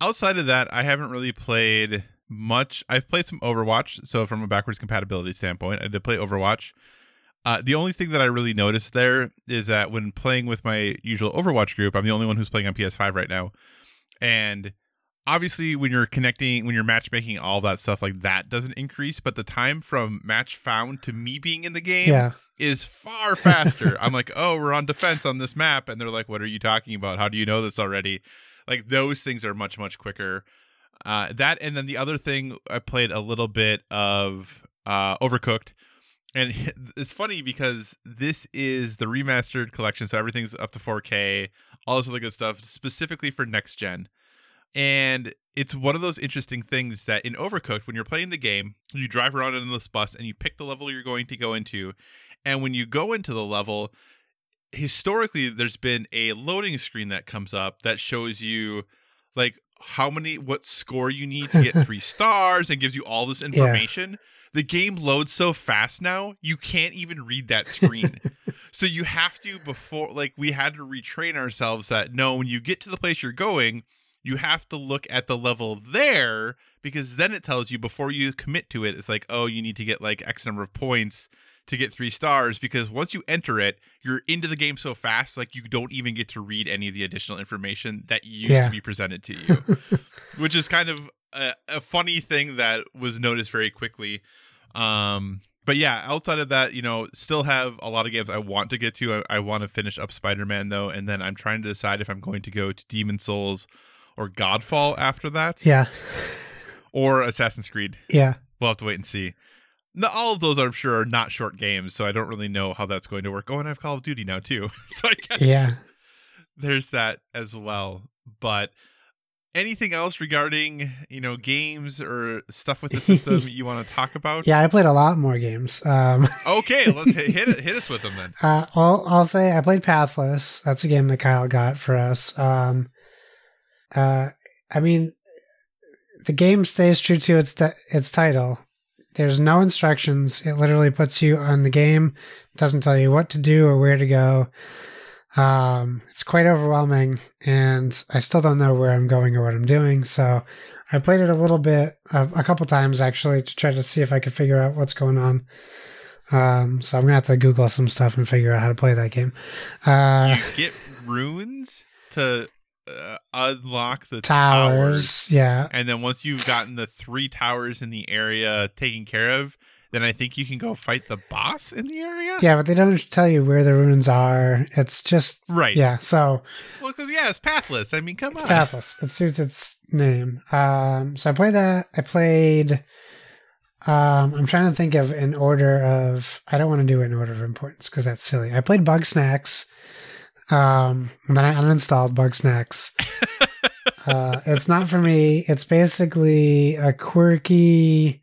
Outside of that, I haven't really played much. I've played some Overwatch, so from a backwards compatibility standpoint, I did play Overwatch. Uh, the only thing that I really noticed there is that when playing with my usual Overwatch group, I'm the only one who's playing on PS5 right now. And obviously, when you're connecting, when you're matchmaking, all that stuff like that doesn't increase, but the time from match found to me being in the game Yeah, is far faster. I'm like, oh, we're on defense on this map. And they're like, what are you talking about? How do you know this already? Like, those things are much, much quicker. Uh, that, and then the other thing, I played a little bit of uh, Overcooked. And it's funny because this is the remastered collection. So everything's up to 4K, all this other good stuff, specifically for next gen. And it's one of those interesting things that in Overcooked, when you're playing the game, you drive around in this bus and you pick the level you're going to go into. And when you go into the level, historically, there's been a loading screen that comes up that shows you like how many, what score you need to get three stars and gives you all this information. The game loads so fast now, you can't even read that screen. so you have to, before, like, we had to retrain ourselves that no, when you get to the place you're going, you have to look at the level there because then it tells you before you commit to it it's like oh you need to get like x number of points to get three stars because once you enter it you're into the game so fast like you don't even get to read any of the additional information that used Yeah. to be presented to you. Which is kind of a, a funny thing that was noticed very quickly. Um but yeah outside of that you know still have a lot of games i want to get to. I, I want to finish up spider-man though and then i'm trying to decide if i'm going to go to demon souls or godfall after that yeah, or assassin's creed. Yeah. we'll have to wait and see No, all of those I'm sure are not short games, so I don't really know how that's going to work. Oh, and I have Call of Duty now too, so I guess Yeah. there's that as well. But anything else regarding you know games or stuff with the system you want to talk about? Yeah, I played a lot more games. Um, Okay, let's hit hit, it, hit us with them then. uh, I'll, I'll say I played Pathless. That's a game that Kyle got for us. Um, uh, I mean, the game stays true to its its title. There's no instructions. It literally puts you on the game. Doesn't tell you what to do or where to go. Um, it's quite overwhelming, and I still don't know where I'm going or what I'm doing. So I played it a little bit, uh, a couple times actually, to try to see if I could figure out what's going on. Um, so I'm gonna have to Google some stuff and figure out how to play that game. Uh, You get runes to uh, unlock the towers. towers, yeah, and then once you've gotten the three towers in the area taken care of, then I think you can go fight the boss in the area. yeah, but they don't tell you where the runes are. It's just Right. yeah. So Well, because yeah, it's pathless. I mean, come It's on. pathless. It suits its name. Um, so I played that. I played. Um, I'm trying to think of an order of. I don't want to do it in order of importance because that's silly. I played Bugsnax. Um, and then I uninstalled Bugsnax. uh, it's not for me. It's basically a quirky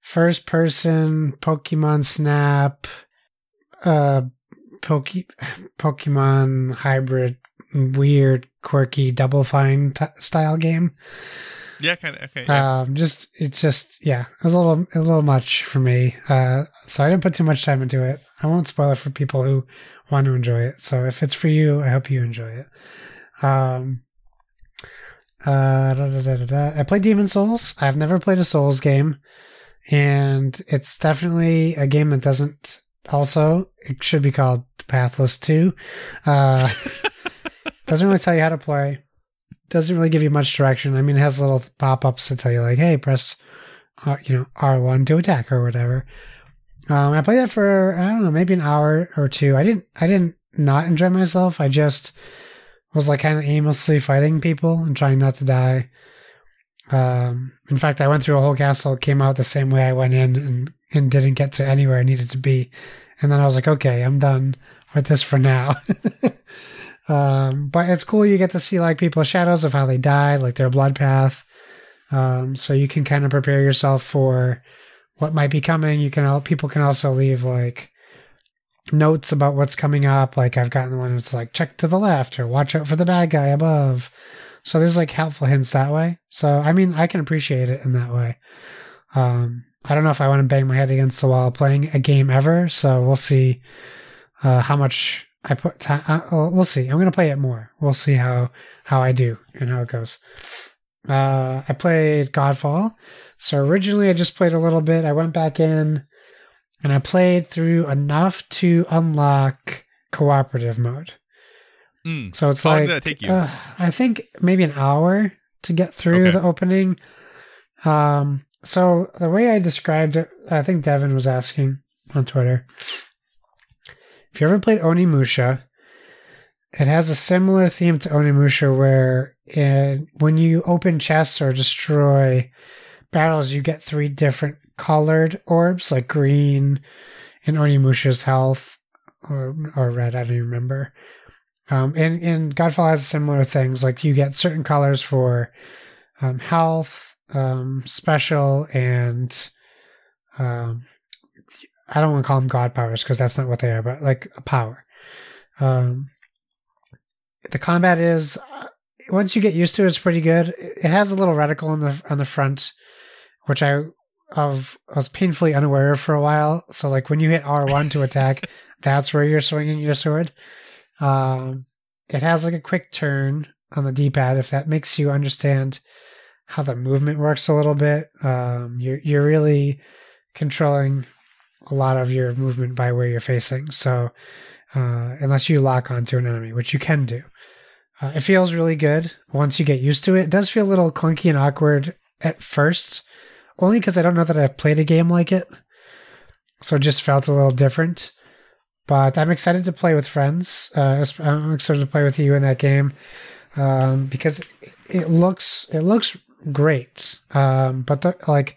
first person Pokemon Snap, uh, Poke, Pokemon hybrid weird, quirky, double fine t- style game. Yeah, kind of. Okay. yeah. Um, just it's just yeah, it was a little a little much for me. Uh, so I didn't put too much time into it. I won't spoil it for people who want to enjoy it. So if it's for you, I hope you enjoy it. Um, uh, da, da, da. I played Demon Souls. I've never played a Souls game, and it's definitely a game that doesn't. Also, it should be called Pathless Two. Uh, doesn't really tell you how to play. Doesn't really give you much direction. I mean, it has little pop ups to tell you like, "Hey, press, uh, you know, R one to attack" or whatever. Um, I played that for I don't know, maybe an hour or two. I didn't, I didn't not enjoy myself. I just was like kind of aimlessly fighting people and trying not to die. Um, in fact, I went through a whole castle, came out the same way I went in, and and didn't get to anywhere I needed to be. And then I was like, okay, I'm done with this for now. um, but it's cool. You get to see like people's shadows of how they died, like their blood path. Um, so you can kind of prepare yourself for what might be coming. You can people can also leave like notes about what's coming up. Like I've gotten one that's like check to the left or watch out for the bad guy above. So there's like helpful hints that way. So I mean, I can appreciate it in that way. Um, I don't know if I want to bang my head against the wall playing a game ever. So we'll see uh, how much I put. Time, uh, we'll see. I'm gonna play it more. We'll see how how I do and how it goes. Uh, I played Godfall. So originally I just played a little bit. I went back in and I played through enough to unlock cooperative mode. Mm. So it's like did that take you? uh, I think maybe an hour to get through Okay. the opening. Um, so the way I described it, I think Devin was asking on Twitter. If you ever played Onimusha, it has a similar theme to Onimusha where it, when you open chests or destroy battles, you get three different colored orbs, like green in Onimusha's health, or or red. I don't even remember. Um, and and Godfall has similar things, like you get certain colors for um, health, um, special, and um, I don't want to call them god powers because that's not what they are, but like a power. Um, the combat is uh, once you get used to it, it's pretty good. It has a little reticle on the on the front, which I of I was painfully unaware of for a while. So like when you hit R one to attack, that's where you're swinging your sword. Um, it has like a quick turn on the D pad if that makes you understand how the movement works a little bit. Um, you're you're really controlling a lot of your movement by where you're facing. So uh, unless you lock onto an enemy, which you can do. Uh, it feels really good once you get used to it. It does feel a little clunky and awkward at first, only because I don't know that I've played a game like it. So it just felt a little different. But I'm excited to play with friends. Uh, I'm excited to play with you in that game um, because it looks it looks great. Um, but the, like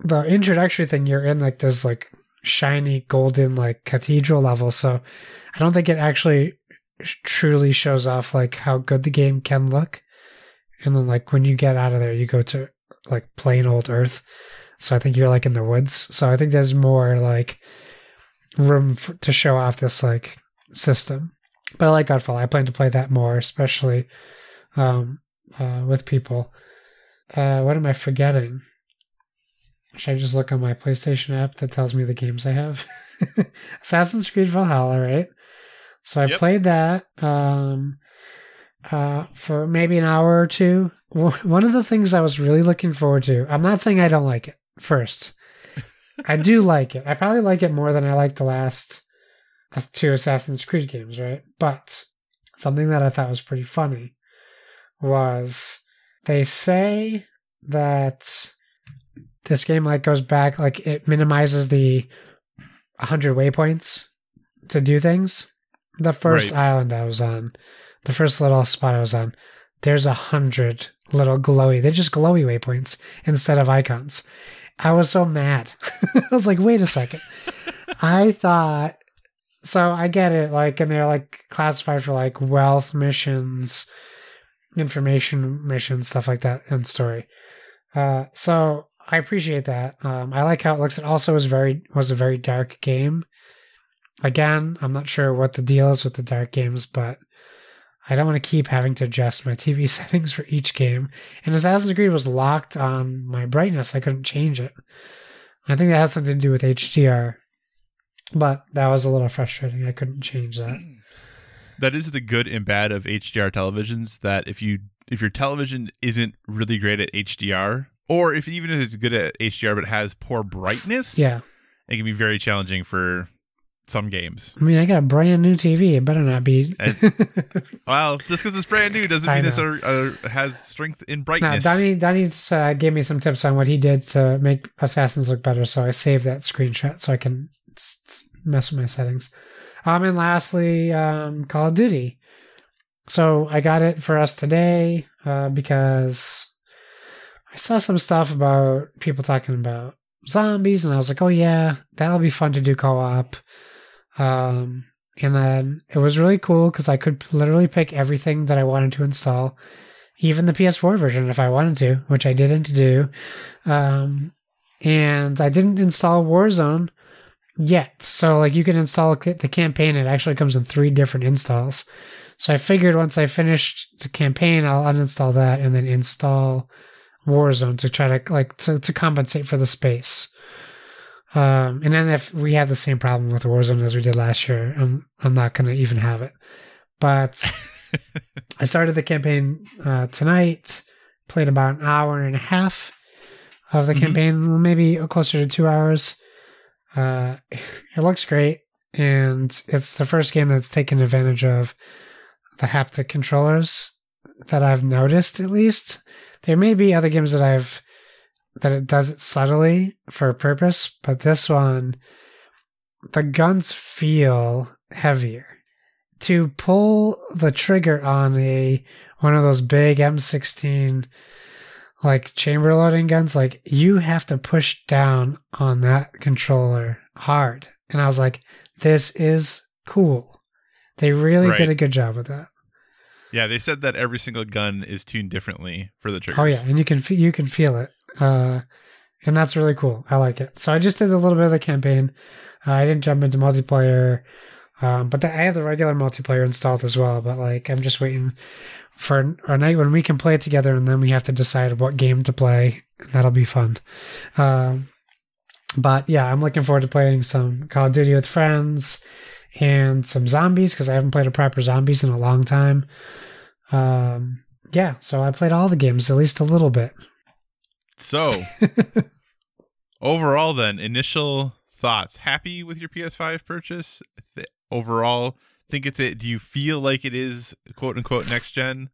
the introductory thing, you're in like this like shiny golden like cathedral level. So I don't think it actually truly shows off like how good the game can look. And then like when you get out of there, you go to like plain old Earth. So I think you're like in the woods. So I think there's more like room for, to show off this like system. But I like Godfall. I plan to play that more, especially um, uh, with people. Uh, what am I forgetting? Should I just look on my PlayStation app that tells me the games I have? Assassin's Creed Valhalla, right? So I Yep. played that um, uh, for maybe an hour or two. One of the things I was really looking forward to, I'm not saying I don't like it first. I do like it. I probably like it more than I like the last two Assassin's Creed games, right? But something that I thought was pretty funny was they say that this game like goes back like it minimizes the 100 waypoints to do things the first Right. island i was on the first little spot i was on there's a hundred little glowy they're just glowy waypoints instead of icons. I was so mad. I was like wait a second. I thought so i get it like and they're like classified for like wealth missions information missions stuff like that and story. Uh so i appreciate that. Um i like how it looks. It also was very was a very dark game. Again i'm not sure what the deal is with the dark games but i don't want to keep having to adjust my tv settings for each game. And assassin's creed was locked on my brightness i couldn't change it. I think that has something to do with hdr but that was a little frustrating. I couldn't change that. That is the good and bad of HDR televisions. That if you if your television isn't really great at HDR, or if even if it's good at HDR but has poor brightness, yeah. it can be very challenging for some games. I mean, I got a brand new TV. It better not be. Well, just because it's brand new doesn't I mean it's a, a, has strength in no, brightness. Donnie, Donnie uh, gave me some tips on what he did to make Assassins look better, so I saved that screenshot so I can mess with my settings. Um, and lastly, um, Call of Duty. So I got it for us today uh, because I saw some stuff about people talking about zombies, and I was like, oh yeah, that'll be fun to do co-op. Um, and then it was really cool because I could literally pick everything that I wanted to install, even the PS4 version if I wanted to, which I didn't do. Um, and I didn't install Warzone yet. So like you can install the campaign. It actually comes in three different installs. So I figured once I finished the campaign, I'll uninstall that and then install Warzone to try to like to, to compensate for the space. Um, and then if we have the same problem with Warzone as we did last year, I'm I'm not gonna even have it. But I started the campaign uh, tonight. Played about an hour and a half of the Mhm. campaign, maybe closer to two hours. Uh, it looks great, and it's the first game that's taken advantage of the haptic controllers that I've noticed. At least there may be other games that I've that it does it subtly for a purpose, but this one, the guns feel heavier. To pull the trigger on a one of those big M16 like chamber loading guns, like you have to push down on that controller hard. And I was like, this is cool. They really Right. did a good job with that. yeah, they said that every single gun is tuned differently for the oh, triggers. Oh yeah, and you can you can feel it, uh, and that's really cool. I like it. So I just did a little bit of the campaign. Uh, I didn't jump into multiplayer, um, but the, I have the regular multiplayer installed as well. But like, I'm just waiting for a night when we can play it together, and then we have to decide what game to play. And that'll be fun. Um, but yeah, I'm looking forward to playing some Call of Duty with friends and some zombies because I haven't played a proper zombies in a long time. Um, yeah, so I played all the games at least a little bit. So, overall, then, initial thoughts. Happy with your PS5 purchase? Th- overall, think it's it. Do you feel like it is quote unquote next gen?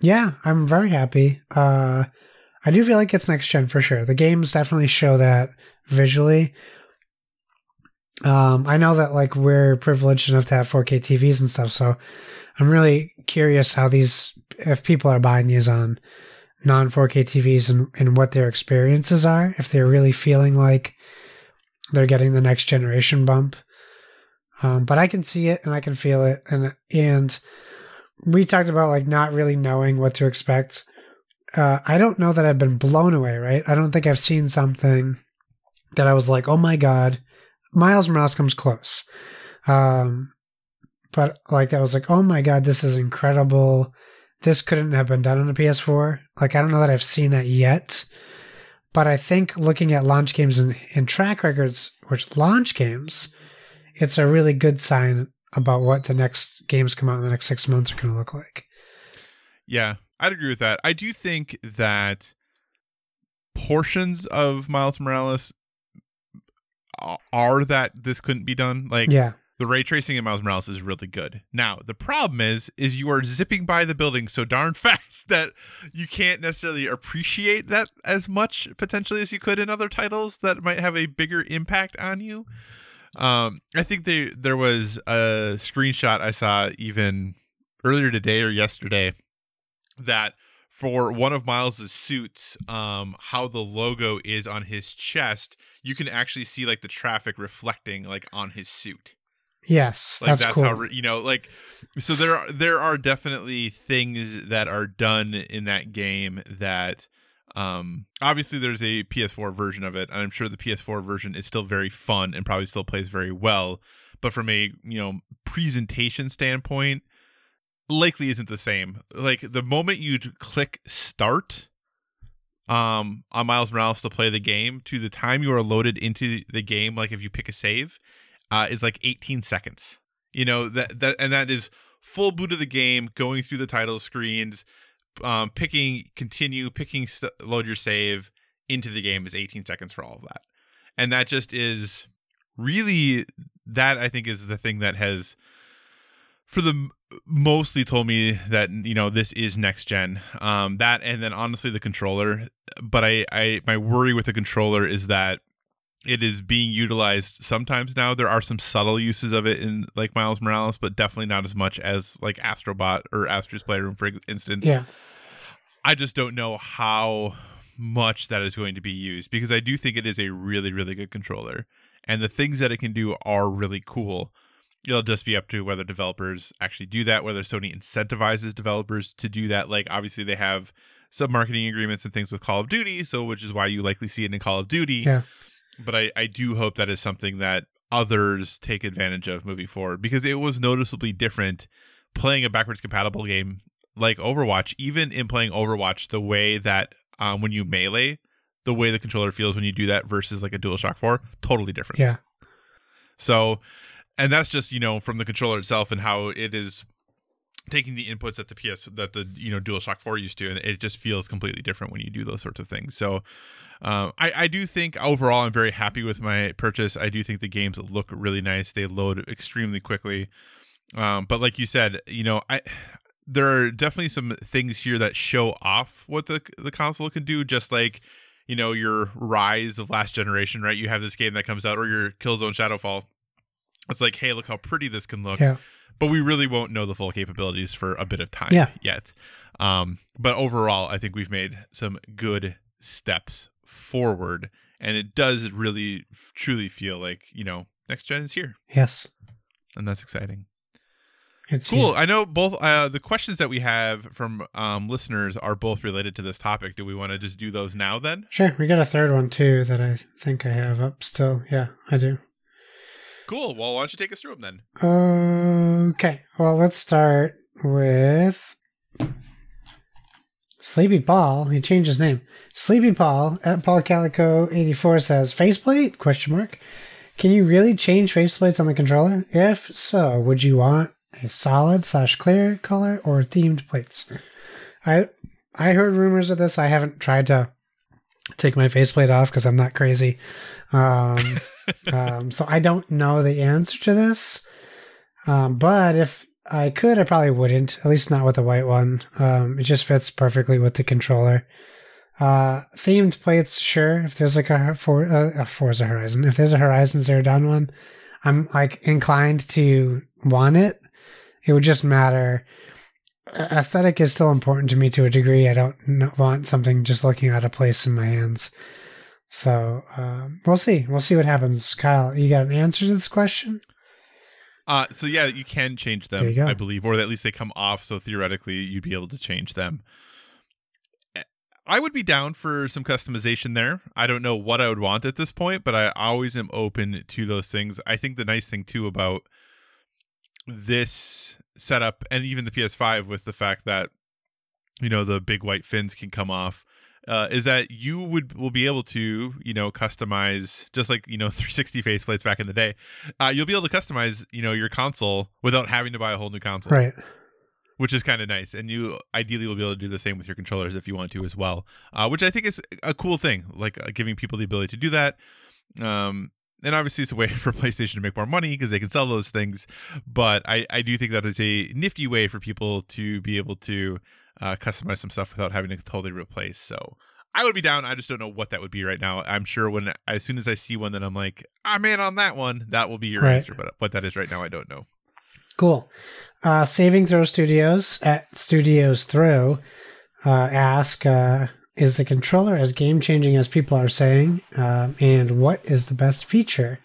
Yeah, I'm very happy. Uh, I do feel like it's next gen for sure. The games definitely show that visually. Um, I know that like we're privileged enough to have 4K TVs and stuff, so I'm really curious how these if people are buying these on non 4K TVs and, and what their experiences are, if they're really feeling like they're getting the next generation bump. Um, but I can see it and I can feel it, and and we talked about like not really knowing what to expect. Uh, I don't know that I've been blown away, right? I don't think I've seen something that I was like, oh my god, Miles Morales comes close. Um, but like I was like, oh my god, this is incredible. This couldn't have been done on a PS4. Like I don't know that I've seen that yet. But I think looking at launch games and, and track records, which launch games, it's a really good sign about what the next games come out in the next six months are going to look like. Yeah, I'd agree with that. I do think that portions of Miles Morales are that this couldn't be done. Like, yeah, the ray tracing in Miles Morales is really good. Now, the problem is, is you are zipping by the building so darn fast that you can't necessarily appreciate that as much potentially as you could in other titles that might have a bigger impact on you. Um, I think they, there was a screenshot I saw even earlier today or yesterday that for one of Miles's suits, um, how the logo is on his chest, you can actually see like the traffic reflecting like on his suit. Yes, like that's, that's cool. how you know like so there are there are definitely things that are done in that game that um obviously there's a PS4 version of it and I'm sure the PS4 version is still very fun and probably still plays very well but from a you know presentation standpoint likely isn't the same like the moment you click start um on Miles Morales to play the game to the time you are loaded into the game like if you pick a save uh, is like 18 seconds. You know that that and that is full boot of the game, going through the title screens, um, picking continue, picking st- load your save into the game is 18 seconds for all of that, and that just is really that I think is the thing that has for the mostly told me that you know this is next gen um that and then honestly the controller but i i my worry with the controller is that it is being utilized sometimes now. There are some subtle uses of it in like Miles Morales, but definitely not as much as like Astrobot or Astro's Playroom, for instance. Yeah. I just don't know how much that is going to be used because I do think it is a really, really good controller. And the things that it can do are really cool. It'll just be up to whether developers actually do that, whether Sony incentivizes developers to do that. Like, obviously, they have some marketing agreements and things with Call of Duty, so which is why you likely see it in Call of Duty. Yeah but I, I do hope that is something that others take advantage of moving forward because it was noticeably different playing a backwards compatible game like Overwatch, even in playing Overwatch, the way that um, when you melee, the way the controller feels when you do that versus like a DualShock 4, totally different. Yeah. So, and that's just, you know, from the controller itself and how it is taking the inputs that the PS that the you know DualShock 4 used to, and it just feels completely different when you do those sorts of things. So, um, I I do think overall I'm very happy with my purchase. I do think the games look really nice. They load extremely quickly. Um, but like you said, you know, I there are definitely some things here that show off what the the console can do. Just like you know your Ryse of last generation, right? You have this game that comes out, or your Killzone Shadowfall. It's like, hey, look how pretty this can look. Yeah but we really won't know the full capabilities for a bit of time yeah. yet. Um, but overall, I think we've made some good steps forward, and it does really truly feel like you know next gen is here. Yes, and that's exciting. It's cool. Here. I know both uh, the questions that we have from um, listeners are both related to this topic. Do we want to just do those now then? Sure. We got a third one too that I think I have up still. Yeah, I do. Cool. Well, why don't you take us through them then? Okay. Well, let's start with Sleepy Paul. He changed his name. Sleepy Paul at Paul Calico eighty four says faceplate question mark. Can you really change faceplates on the controller? If so, would you want a solid slash clear color or themed plates? I I heard rumors of this. I haven't tried to take my faceplate off because I'm not crazy. Um, um, so I don't know the answer to this. Um, but if I could, I probably wouldn't. At least not with the white one. Um, it just fits perfectly with the controller. Uh, themed plates, sure. If there's like a for uh, a Forza Horizon, if there's a Horizon Zero Dawn one, I'm like inclined to want it. It would just matter aesthetic is still important to me to a degree. I don't want something just looking out of place in my hands. So um, we'll see. We'll see what happens. Kyle, you got an answer to this question? Uh, so yeah, you can change them. I believe, or at least they come off. So theoretically, you'd be able to change them. I would be down for some customization there. I don't know what I would want at this point, but I always am open to those things. I think the nice thing too about this setup and even the PS5 with the fact that you know the big white fins can come off uh, is that you would will be able to you know customize just like you know 360 faceplates back in the day uh, you'll be able to customize you know your console without having to buy a whole new console Right. which is kind of nice and you ideally will be able to do the same with your controllers if you want to as well uh, which i think is a cool thing like uh, giving people the ability to do that um, and obviously it's a way for playstation to make more money because they can sell those things but I, I do think that is a nifty way for people to be able to uh, customize some stuff without having to totally replace so i would be down i just don't know what that would be right now i'm sure when as soon as i see one that i'm like i'm in on that one that will be your Right. answer but what that is right now i don't know Cool. Uh, Saving Throw Studios at Studios Throw uh, ask uh, Is the controller as game changing as people are saying? Um, and what is the best feature?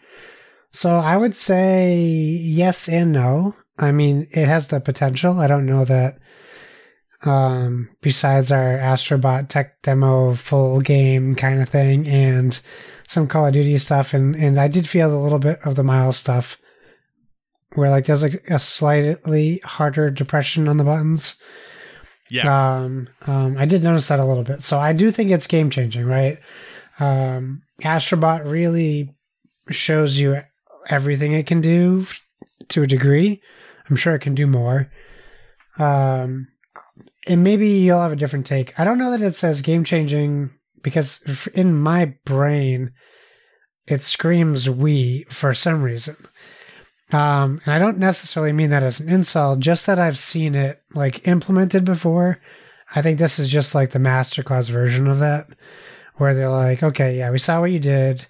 So I would say yes and no. I mean, it has the potential. I don't know that. Um, besides our Astrobot tech demo full game kind of thing and some Call of Duty stuff, and, and I did feel a little bit of the Miles stuff where like there's like a slightly harder depression on the buttons. yeah Um, um, I did notice that a little bit. So I do think it's game changing, right? Um, Astrobot really shows you everything it can do to a degree. I'm sure it can do more. Um, and maybe you'll have a different take. I don't know that it says game changing because in my brain, it screams Wii for some reason. Um, and I don't necessarily mean that as an insult, just that I've seen it like implemented before. I think this is just like the masterclass version of that, where they're like, okay, yeah, we saw what you did,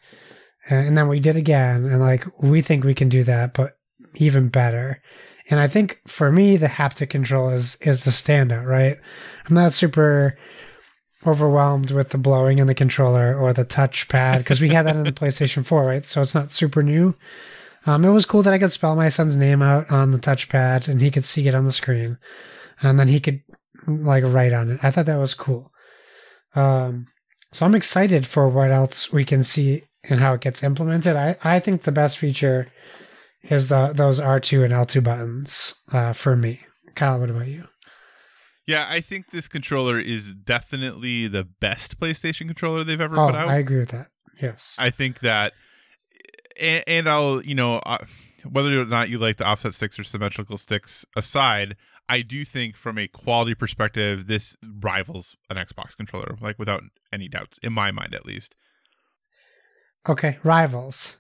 and, and then we did again, and like we think we can do that, but even better. And I think for me, the haptic control is is the standout, right? I'm not super overwhelmed with the blowing in the controller or the touchpad because we had that in the PlayStation 4, right? So it's not super new. Um, it was cool that I could spell my son's name out on the touchpad and he could see it on the screen, and then he could like write on it. I thought that was cool. Um, so I'm excited for what else we can see and how it gets implemented. I, I think the best feature is the those R2 and L2 buttons uh, for me. Kyle, what about you? Yeah, I think this controller is definitely the best PlayStation controller they've ever Oh, put out. I agree with that. Yes. I think that, and, and I'll, you know, uh, whether or not you like the offset sticks or symmetrical sticks aside, I do think from a quality perspective, this rivals an Xbox controller, like without any doubts, in my mind at least. Okay, rivals.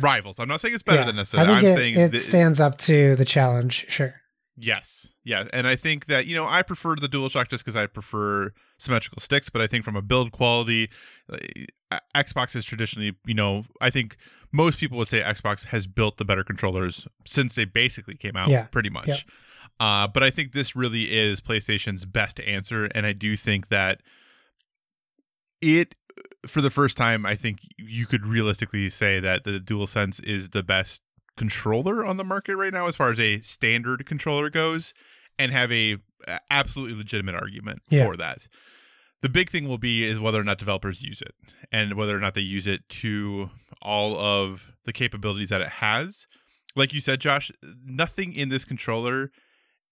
Rivals. I'm not saying it's better Yeah, than I necessarily. think I'm it, saying it thi- stands up to the challenge. Sure. Yes. Yeah. And I think that, you know, I prefer the DualShock just because I prefer symmetrical sticks, but I think from a build quality, uh, Xbox is traditionally, you know, I think most people would say Xbox has built the better controllers since they basically came out, Yeah. pretty much. Yeah. Uh, but I think this really is PlayStation's best answer. And I do think that it, for the first time, I think you could realistically say that the DualSense is the best controller on the market right now as far as a standard controller goes and have a absolutely legitimate argument Yeah. for that. The big thing will be is whether or not developers use it and whether or not they use it to all of the capabilities that it has. Like you said, Josh, nothing in this controller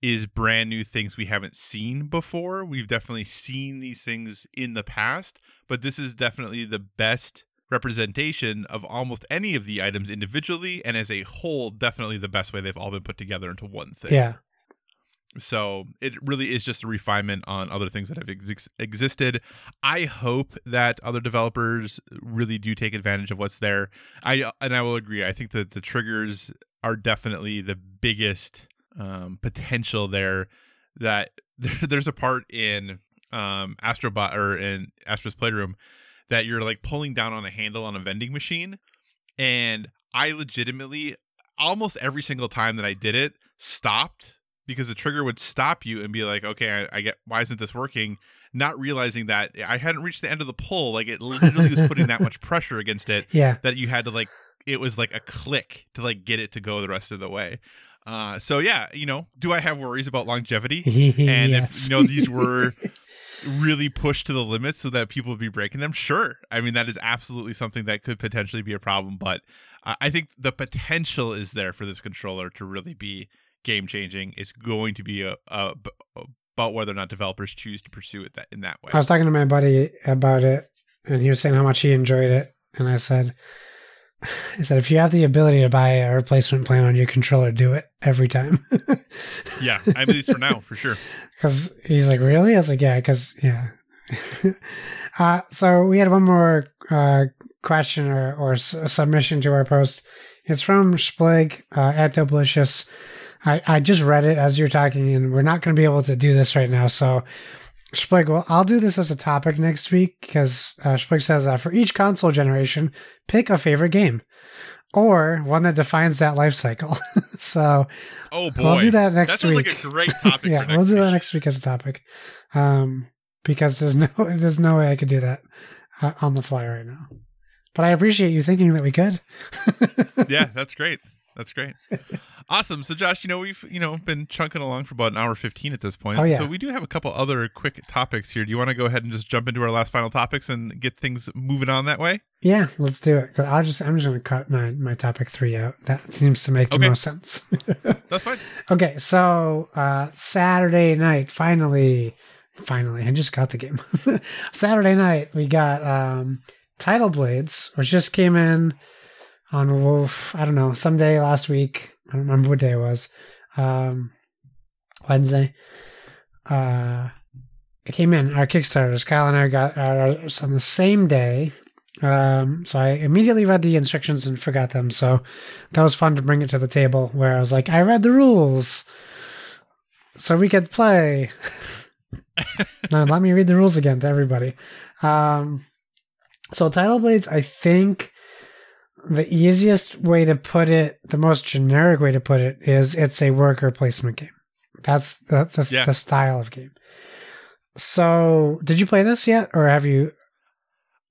is brand new things we haven't seen before. We've definitely seen these things in the past, but this is definitely the best representation of almost any of the items individually and as a whole definitely the best way they've all been put together into one thing. Yeah. So it really is just a refinement on other things that have ex- existed. I hope that other developers really do take advantage of what's there. I and I will agree. I think that the triggers are definitely the biggest um, potential there. That there, there's a part in um, Astrobot or in Astro's Playroom that you're like pulling down on a handle on a vending machine, and I legitimately almost every single time that I did it stopped because the trigger would stop you and be like, okay, I, I get why isn't this working? Not realizing that I hadn't reached the end of the pull. Like it literally was putting that much pressure against it Yeah. that you had to like it was like a click to like get it to go the rest of the way. Uh, so yeah, you know, do I have worries about longevity? And yes. if you know these were really pushed to the limits so that people would be breaking them, sure. I mean that is absolutely something that could potentially be a problem, but I I think the potential is there for this controller to really be game changing. It's going to be a, a about whether or not developers choose to pursue it that in that way. I was talking to my buddy about it, and he was saying how much he enjoyed it, and I said, I said, if you have the ability to buy a replacement plan on your controller, do it every time. yeah, at least for now, for sure. Because he's like, really? I was like, yeah, because yeah. uh, so we had one more uh, question or, or s- submission to our post. It's from Splig uh, at Doblicious. I, I just read it as you're talking, and we're not going to be able to do this right now. So, Splig, well, I'll do this as a topic next week because uh, Splig says uh, for each console generation, pick a favorite game or one that defines that life cycle. so, Oh boy, We'll do that next that week. like a great topic. yeah, for next we'll do that next week as a topic, um, because there's no there's no way I could do that uh, on the fly right now. But I appreciate you thinking that we could. yeah, that's great. That's great. Awesome. So, Josh, you know we've you know been chunking along for about an hour fifteen at this point. Oh, yeah. So we do have a couple other quick topics here. Do you want to go ahead and just jump into our last final topics and get things moving on that way? Yeah, let's do it. I'll just I'm just gonna cut my my topic three out. That seems to make the most sense. That's fine. okay, so uh, Saturday night, finally, finally, I just got the game. Saturday night, we got um, Tidal Blades, which just came in on I don't know some day last week. I don't remember what day it was. Um, Wednesday. Uh, it came in our Kickstarters. Kyle and I got ours on the same day. Um, so I immediately read the instructions and forgot them. So that was fun to bring it to the table where I was like, I read the rules so we could play. now let me read the rules again to everybody. Um, so Tidal Blades, I think the easiest way to put it, the most generic way to put it, is it's a worker placement game. That's the the, Yeah. the style of game. So, did you play this yet, or have you?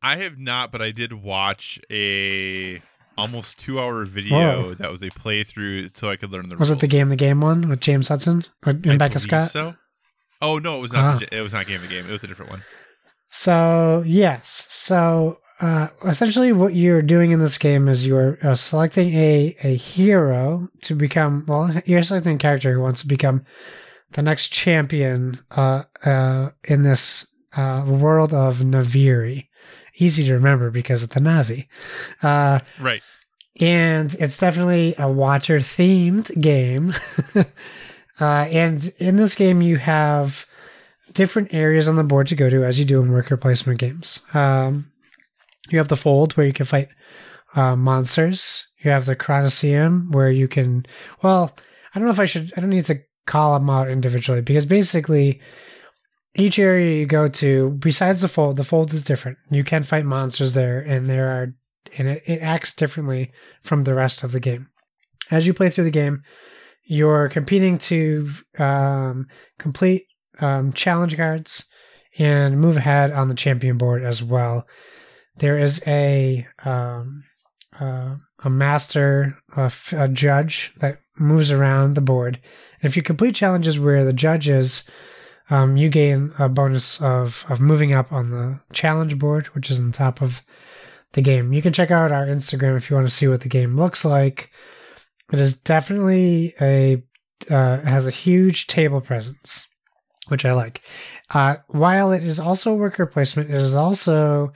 I have not, but I did watch a almost two hour video Whoa. that was a playthrough so I could learn the Was rules. it the game, the game one with James Hudson or and I Becca Scott? So. Oh no, it was not. Ah. It was not game the game. It was a different one. So yes, so uh, essentially, what you're doing in this game is you're uh, selecting a a hero to become. Well, you're selecting a character who wants to become the next champion uh, uh, in this uh, world of Naviri. Easy to remember because of the Navi. Uh, Right. and it's definitely a water themed game. uh, and in this game, you have different areas on the board to go to as you do in worker placement games. Um, you have the fold where you can fight uh, monsters. You have the Chronoseum where you can, well, I don't know if I should, I don't need to call them out individually because basically each area you go to, besides the fold, the fold is different. You can fight monsters there and there are and it, it acts differently from the rest of the game. As you play through the game, you're competing to um, complete um, challenge cards and move ahead on the champion board as well. There is a um, uh, a master, a, f- a judge that moves around the board. And if you complete challenges where the judge is, um, you gain a bonus of of moving up on the challenge board, which is on top of the game. You can check out our Instagram if you want to see what the game looks like. It is definitely a uh, has a huge table presence, which I like. Uh, while it is also worker placement, it is also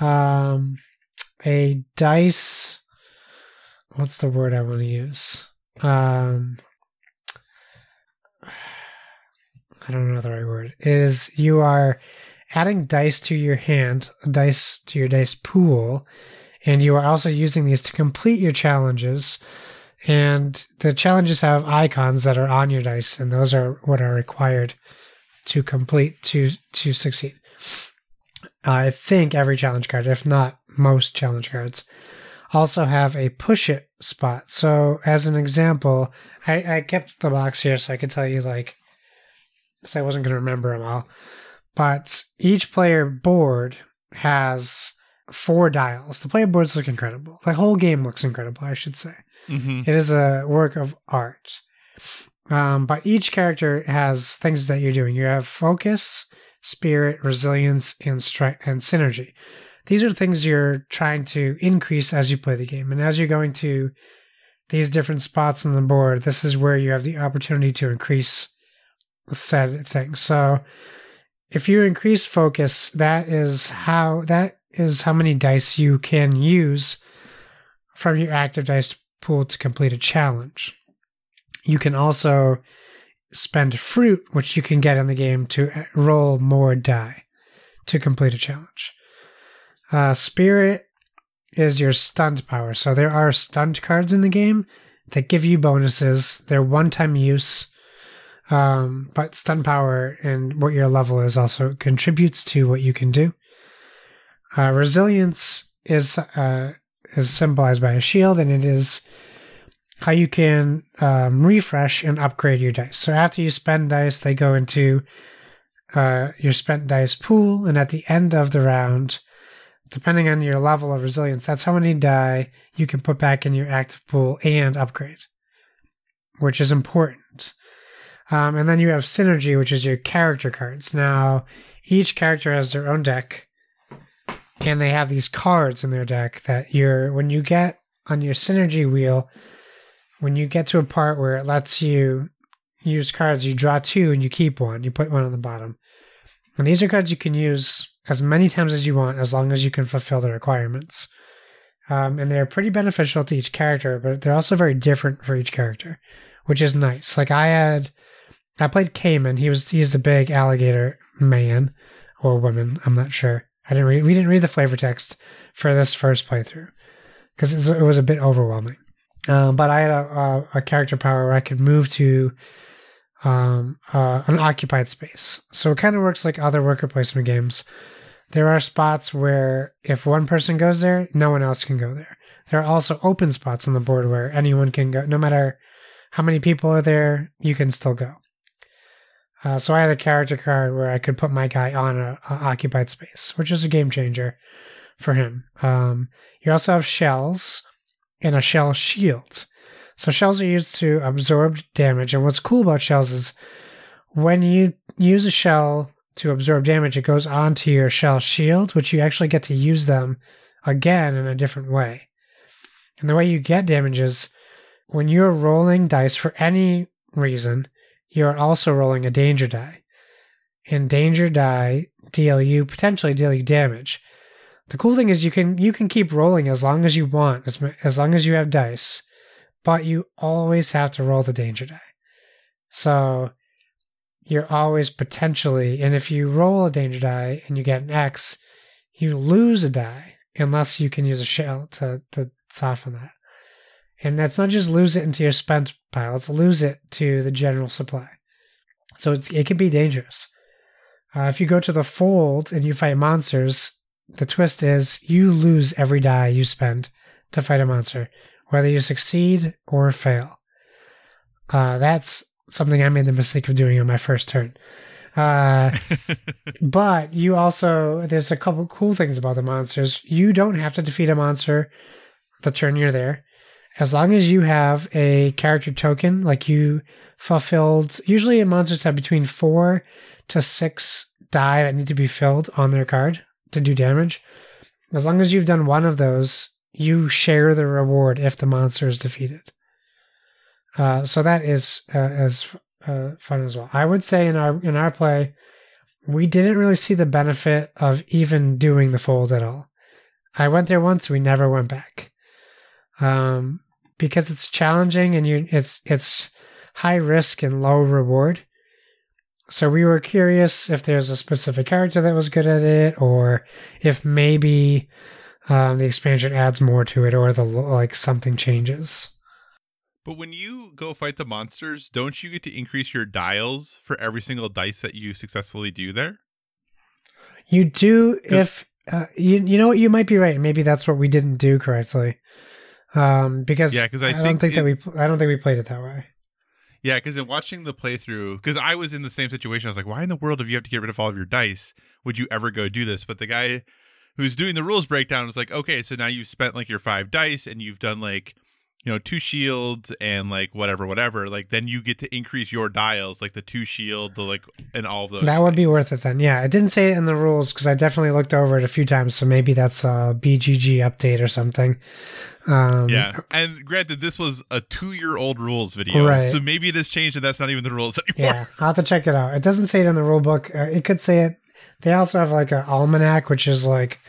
um, a dice. What's the word I want to use? Um, I don't know the right word. Is you are adding dice to your hand, dice to your dice pool, and you are also using these to complete your challenges. And the challenges have icons that are on your dice, and those are what are required to complete to to succeed. I think every challenge card, if not most challenge cards, also have a push it spot. So, as an example, I, I kept the box here so I could tell you, like, because I wasn't going to remember them all. But each player board has four dials. The player boards look incredible. The whole game looks incredible, I should say. Mm-hmm. It is a work of art. Um, but each character has things that you're doing. You have focus, spirit, resilience, and strength and synergy. These are things you're trying to increase as you play the game. And as you're going to these different spots on the board, this is where you have the opportunity to increase said thing. So if you increase focus, that is how that is how many dice you can use from your active dice pool to complete a challenge. You can also spend fruit, which you can get in the game, to roll more die to complete a challenge. Uh, Spirit is your stunt power. So there are stunt cards in the game that give you bonuses. They're one time use. Um, but stun power and what your level is also contributes to what you can do. Uh, resilience is uh, is symbolized by a shield, and it is how you can um, refresh and upgrade your dice. So after you spend dice, they go into uh, your spent dice pool, and at the end of the round, depending on your level of resilience, that's how many die you can put back in your active pool and upgrade, which is important. Um, and then you have synergy, which is your character cards. Now, each character has their own deck, and they have these cards in their deck that you're when you get on your synergy wheel, when you get to a part where it lets you use cards, you draw two and you keep one. You put one on the bottom. And these are cards you can use as many times as you want, as long as you can fulfill the requirements. Um, and they're pretty beneficial to each character, but they're also very different for each character, which is nice. Like I had, I played Cayman. He was he's the big alligator man or woman. I'm not sure. I didn't read. We didn't read the flavor text for this first playthrough because it was a bit overwhelming. Um, but I had a, a, a, character power where I could move to um, uh, an occupied space. So it kind of works like other worker placement games. There are spots where if one person goes there, no one else can go there. There are also open spots on the board where anyone can go, no matter how many people are there, you can still go. Uh, so I had a character card where I could put my guy on a, a occupied space, which is a game changer for him. Um, you also have shells and a shell shield. So shells are used to absorb damage, and what's cool about shells is when you use a shell to absorb damage, it goes onto your shell shield, which you actually get to use them again in a different way. And the way you get damage is when you're rolling dice for any reason, you're also rolling a danger die. And danger die deal you potentially deal you damage. The cool thing is you can you can keep rolling as long as you want, as as long as you have dice, but you always have to roll the danger die. So you're always potentially, and if you roll a danger die and you get an X, you lose a die unless you can use a shell to to soften that. And that's not just lose it into your spent pile, it's lose it to the general supply. So it can be dangerous. Uh, if you go to the fold and you fight monsters, the twist is you lose every die you spend to fight a monster, whether you succeed or fail. Uh, that's something I made the mistake of doing on my first turn. Uh, but you also, there's a couple cool things about the monsters. You don't have to defeat a monster the turn you're there as long as you have a character token, like you fulfilled, usually monsters have between four to six die that need to be filled on their card to do damage. As long as you've done one of those, you share the reward if the monster is defeated. Uh, so that is uh, as uh, fun as well. I would say in our in our play, we didn't really see the benefit of even doing the fold at all. I went there once, we never went back um, because it's challenging and you it's it's high risk and low reward. So we were curious if there's a specific character that was good at it, or if maybe um, the expansion adds more to it, or the like something changes. But when you go fight the monsters, don't you get to increase your dials for every single dice that you successfully do there? You do if uh, you you know what? You might be right. Maybe that's what we didn't do correctly. Um, because Yeah, 'cause I don't think think that we I don't think we played it that way. Yeah, because in watching the playthrough, because I was in the same situation, I was like, why in the world, if you have to get rid of all of your dice, would you ever go do this? But the guy who's doing the rules breakdown was like, okay, so now you've spent like your five dice and you've done like, you know, two shields and like whatever, whatever. Like then you get to increase your dials, like the two shield, the like, and all of those. That would be worth it then. Yeah, it didn't say it in the rules because I definitely looked over it a few times. So maybe that's a BGG update or something. Um, Yeah, and granted, this was a two-year-old rules video, Right. so maybe it has changed, and that's not even the rules anymore. Yeah, I'll have to check it out. It doesn't say it in the rule book. Uh, it could say it. They also have like an almanac, which is like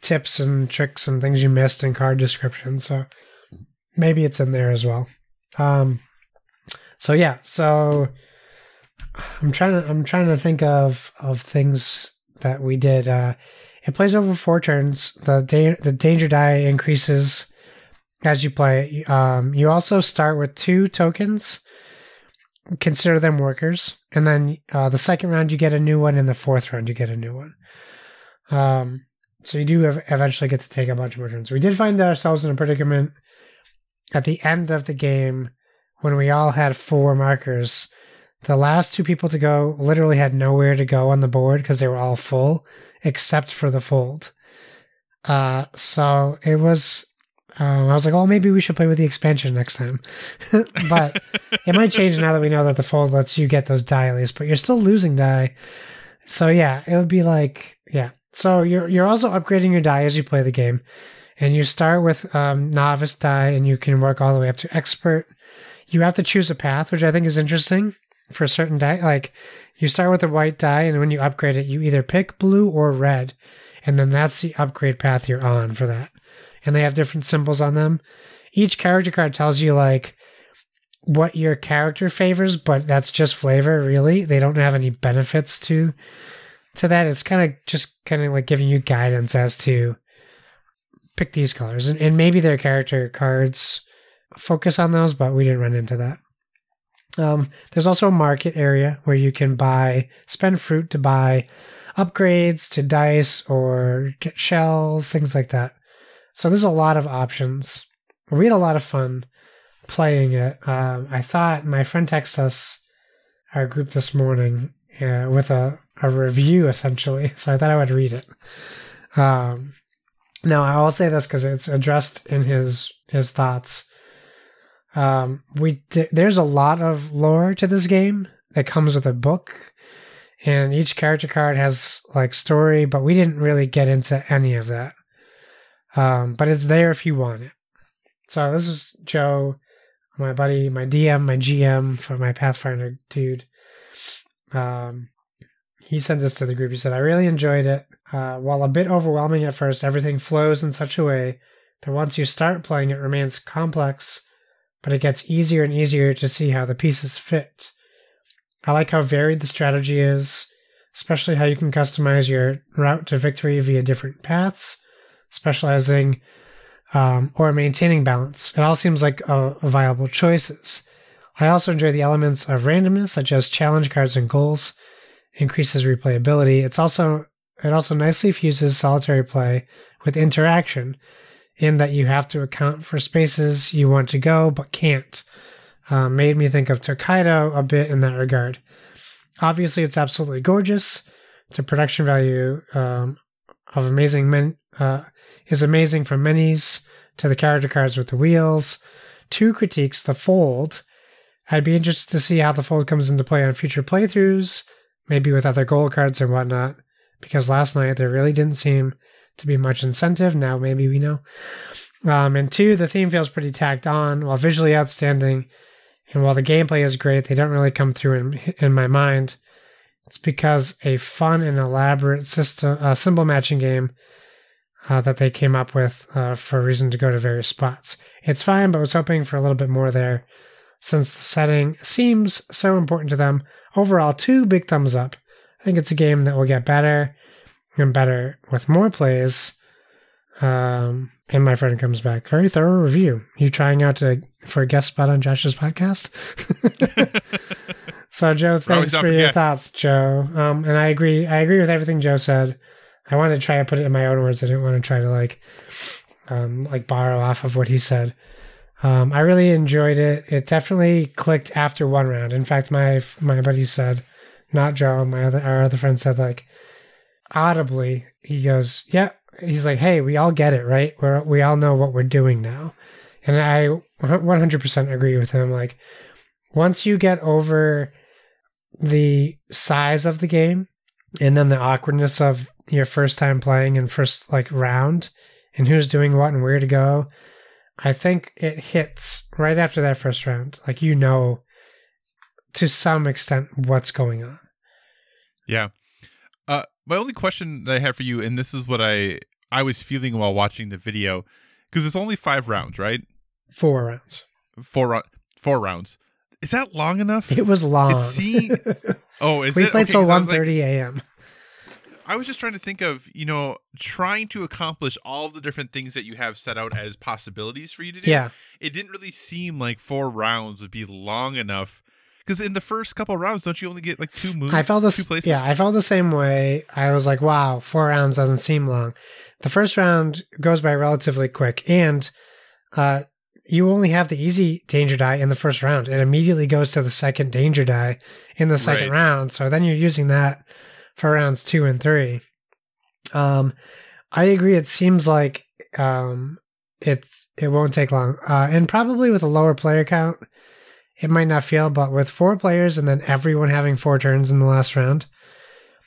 tips and tricks and things you missed in card descriptions. So maybe it's in there as well. Um, so yeah, so I'm trying to I'm trying to think of of things that we did. Uh, it plays over four turns. The da- the danger die increases as you play. Um, you also start with two tokens consider them workers. And then uh, the second round, you get a new one. And the fourth round, you get a new one. Um, so you do ev- eventually get to take a bunch more turns. We did find ourselves in a predicament at the end of the game when we all had four markers. The last two people to go literally had nowhere to go on the board because they were all full except for the fold. Uh, so it was. Um, I was like, oh, maybe we should play with the expansion next time. but it might change now that we know that the fold lets you get those die but you're still losing die. So yeah, it would be like yeah. So you're you're also upgrading your die as you play the game, and you start with um, novice die, and you can work all the way up to expert. You have to choose a path, which I think is interesting for a certain die. Like you start with a white die, and when you upgrade it, you either pick blue or red, and then that's the upgrade path you're on for that. And they have different symbols on them. Each character card tells you like what your character favors, but that's just flavor, really. They don't have any benefits to to that. It's kind of just kind of like giving you guidance as to pick these colors. And, and maybe their character cards focus on those, but we didn't run into that. Um, there's also a market area where you can buy, spend fruit to buy upgrades to dice or get shells, things like that. So there's a lot of options. We had a lot of fun playing it. Um, I thought my friend texted us our group this morning uh, with a, a review essentially, so I thought I would read it. Um, now I will say this because it's addressed in his his thoughts. Um, we d- there's a lot of lore to this game that comes with a book, and each character card has like story, but we didn't really get into any of that. Um, but it's there if you want it. So this is Joe, my buddy, my DM, my GM for my Pathfinder dude. Um, he sent this to the group. He said, I really enjoyed it. Uh, while a bit overwhelming at first, everything flows in such a way that once you start playing, it remains complex, but it gets easier and easier to see how the pieces fit. I like how varied the strategy is, especially how you can customize your route to victory via different paths, specializing um, or maintaining balance. It all seems like uh, viable choices. I also enjoy the elements of randomness, such as challenge cards and goals, increases replayability. It's also it also nicely fuses solitary play with interaction, in that you have to account for spaces you want to go but can't. Uh, made me think of Tokaido a bit in that regard. Obviously, it's absolutely gorgeous. The production value um, of amazing men uh, is amazing from minis to the character cards with the wheels. Two critiques: the fold. I'd be interested to see how the fold comes into play on future playthroughs, maybe with other gold cards and whatnot. Because last night there really didn't seem to be much incentive. Now maybe we know. Um, and two, the theme feels pretty tacked on, while visually outstanding. And while the gameplay is great, they don't really come through in in my mind. It's because a fun and elaborate system, uh, symbol matching game uh, that they came up with uh, for a reason to go to various spots. It's fine, but was hoping for a little bit more there, since the setting seems so important to them. Overall, two big thumbs up. I think it's a game that will get better and better with more plays. Um, and my friend comes back. Very thorough review. You trying out to for a guest spot on Josh's podcast? so Joe, thanks for your guests. thoughts, Joe. Um, and I agree. I agree with everything Joe said. I wanted to try to put it in my own words. I didn't want to try to like um, like borrow off of what he said. Um, I really enjoyed it. It definitely clicked after one round. In fact, my my buddy said, not Joe, my other our other friend said like audibly, he goes, "Yeah." He's like, "Hey, we all get it, right? We we all know what we're doing now," and I 100% agree with him. Like, once you get over the size of the game and then the awkwardness of your first time playing and first like round and who's doing what and where to go, I think it hits right after that first round. Like you know to some extent what's going on. Yeah. Uh my only question that I had for you and this is what I I was feeling while watching the video because it's only 5 rounds, right? Four rounds. Four four rounds. Is that long enough? It was long. It's see. Oh, is we it? played Okay, till 'cause I was like- 1.30 a.m. I was just trying to think of, you know, trying to accomplish all of the different things that you have set out as possibilities for you to do. Yeah. It didn't really seem like four rounds would be long enough. Because in the first couple rounds, don't you only get like two moves? I felt two this. Yeah, I felt the same way. I was like, "Wow, four rounds doesn't seem long." The first round goes by relatively quick, and uh, you only have the easy danger die in the first round. It immediately goes to the second danger die in the second Right. round. So then you're using that for rounds two and three. Um, I agree. It seems like um, it's it won't take long, uh, and probably with a lower player count, it might not feel. But with four players and then everyone having four turns in the last round,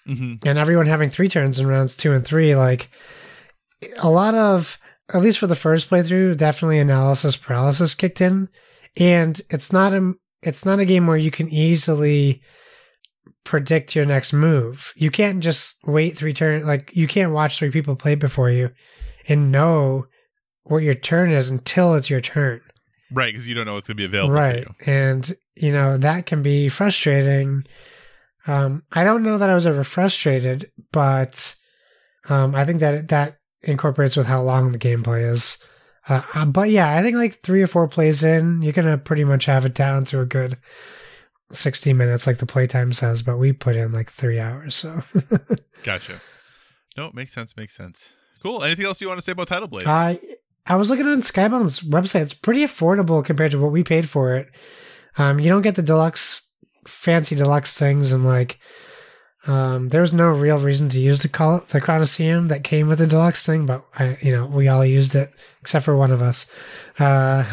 Mhm. and everyone having three turns in rounds two and three, like a lot of at least for the first playthrough, definitely analysis paralysis kicked in, and it's not a it's not a game where you can easily predict your next move. You can't just wait three turns like you can't watch three people play before you and know what your turn is until it's your turn. Right, because you don't know what's going to be available to right you. and you know that can be frustrating um i don't know that i was ever frustrated but um i think that that incorporates with how long the gameplay is uh, uh, but yeah i think like three or four plays in you're gonna pretty much have it down to a good 60 minutes like the playtime says but we put in like three hours so Gotcha. No, it makes sense. Makes sense. Cool. Anything else you want to say about Tidal Blades? I I was looking on Skybound's website. It's pretty affordable compared to what we paid for it. Um, you don't get the deluxe, fancy deluxe things, and like, um, there was no real reason to use the call the Chronoseum that came with the deluxe thing, but I, you know, we all used it except for one of us, uh,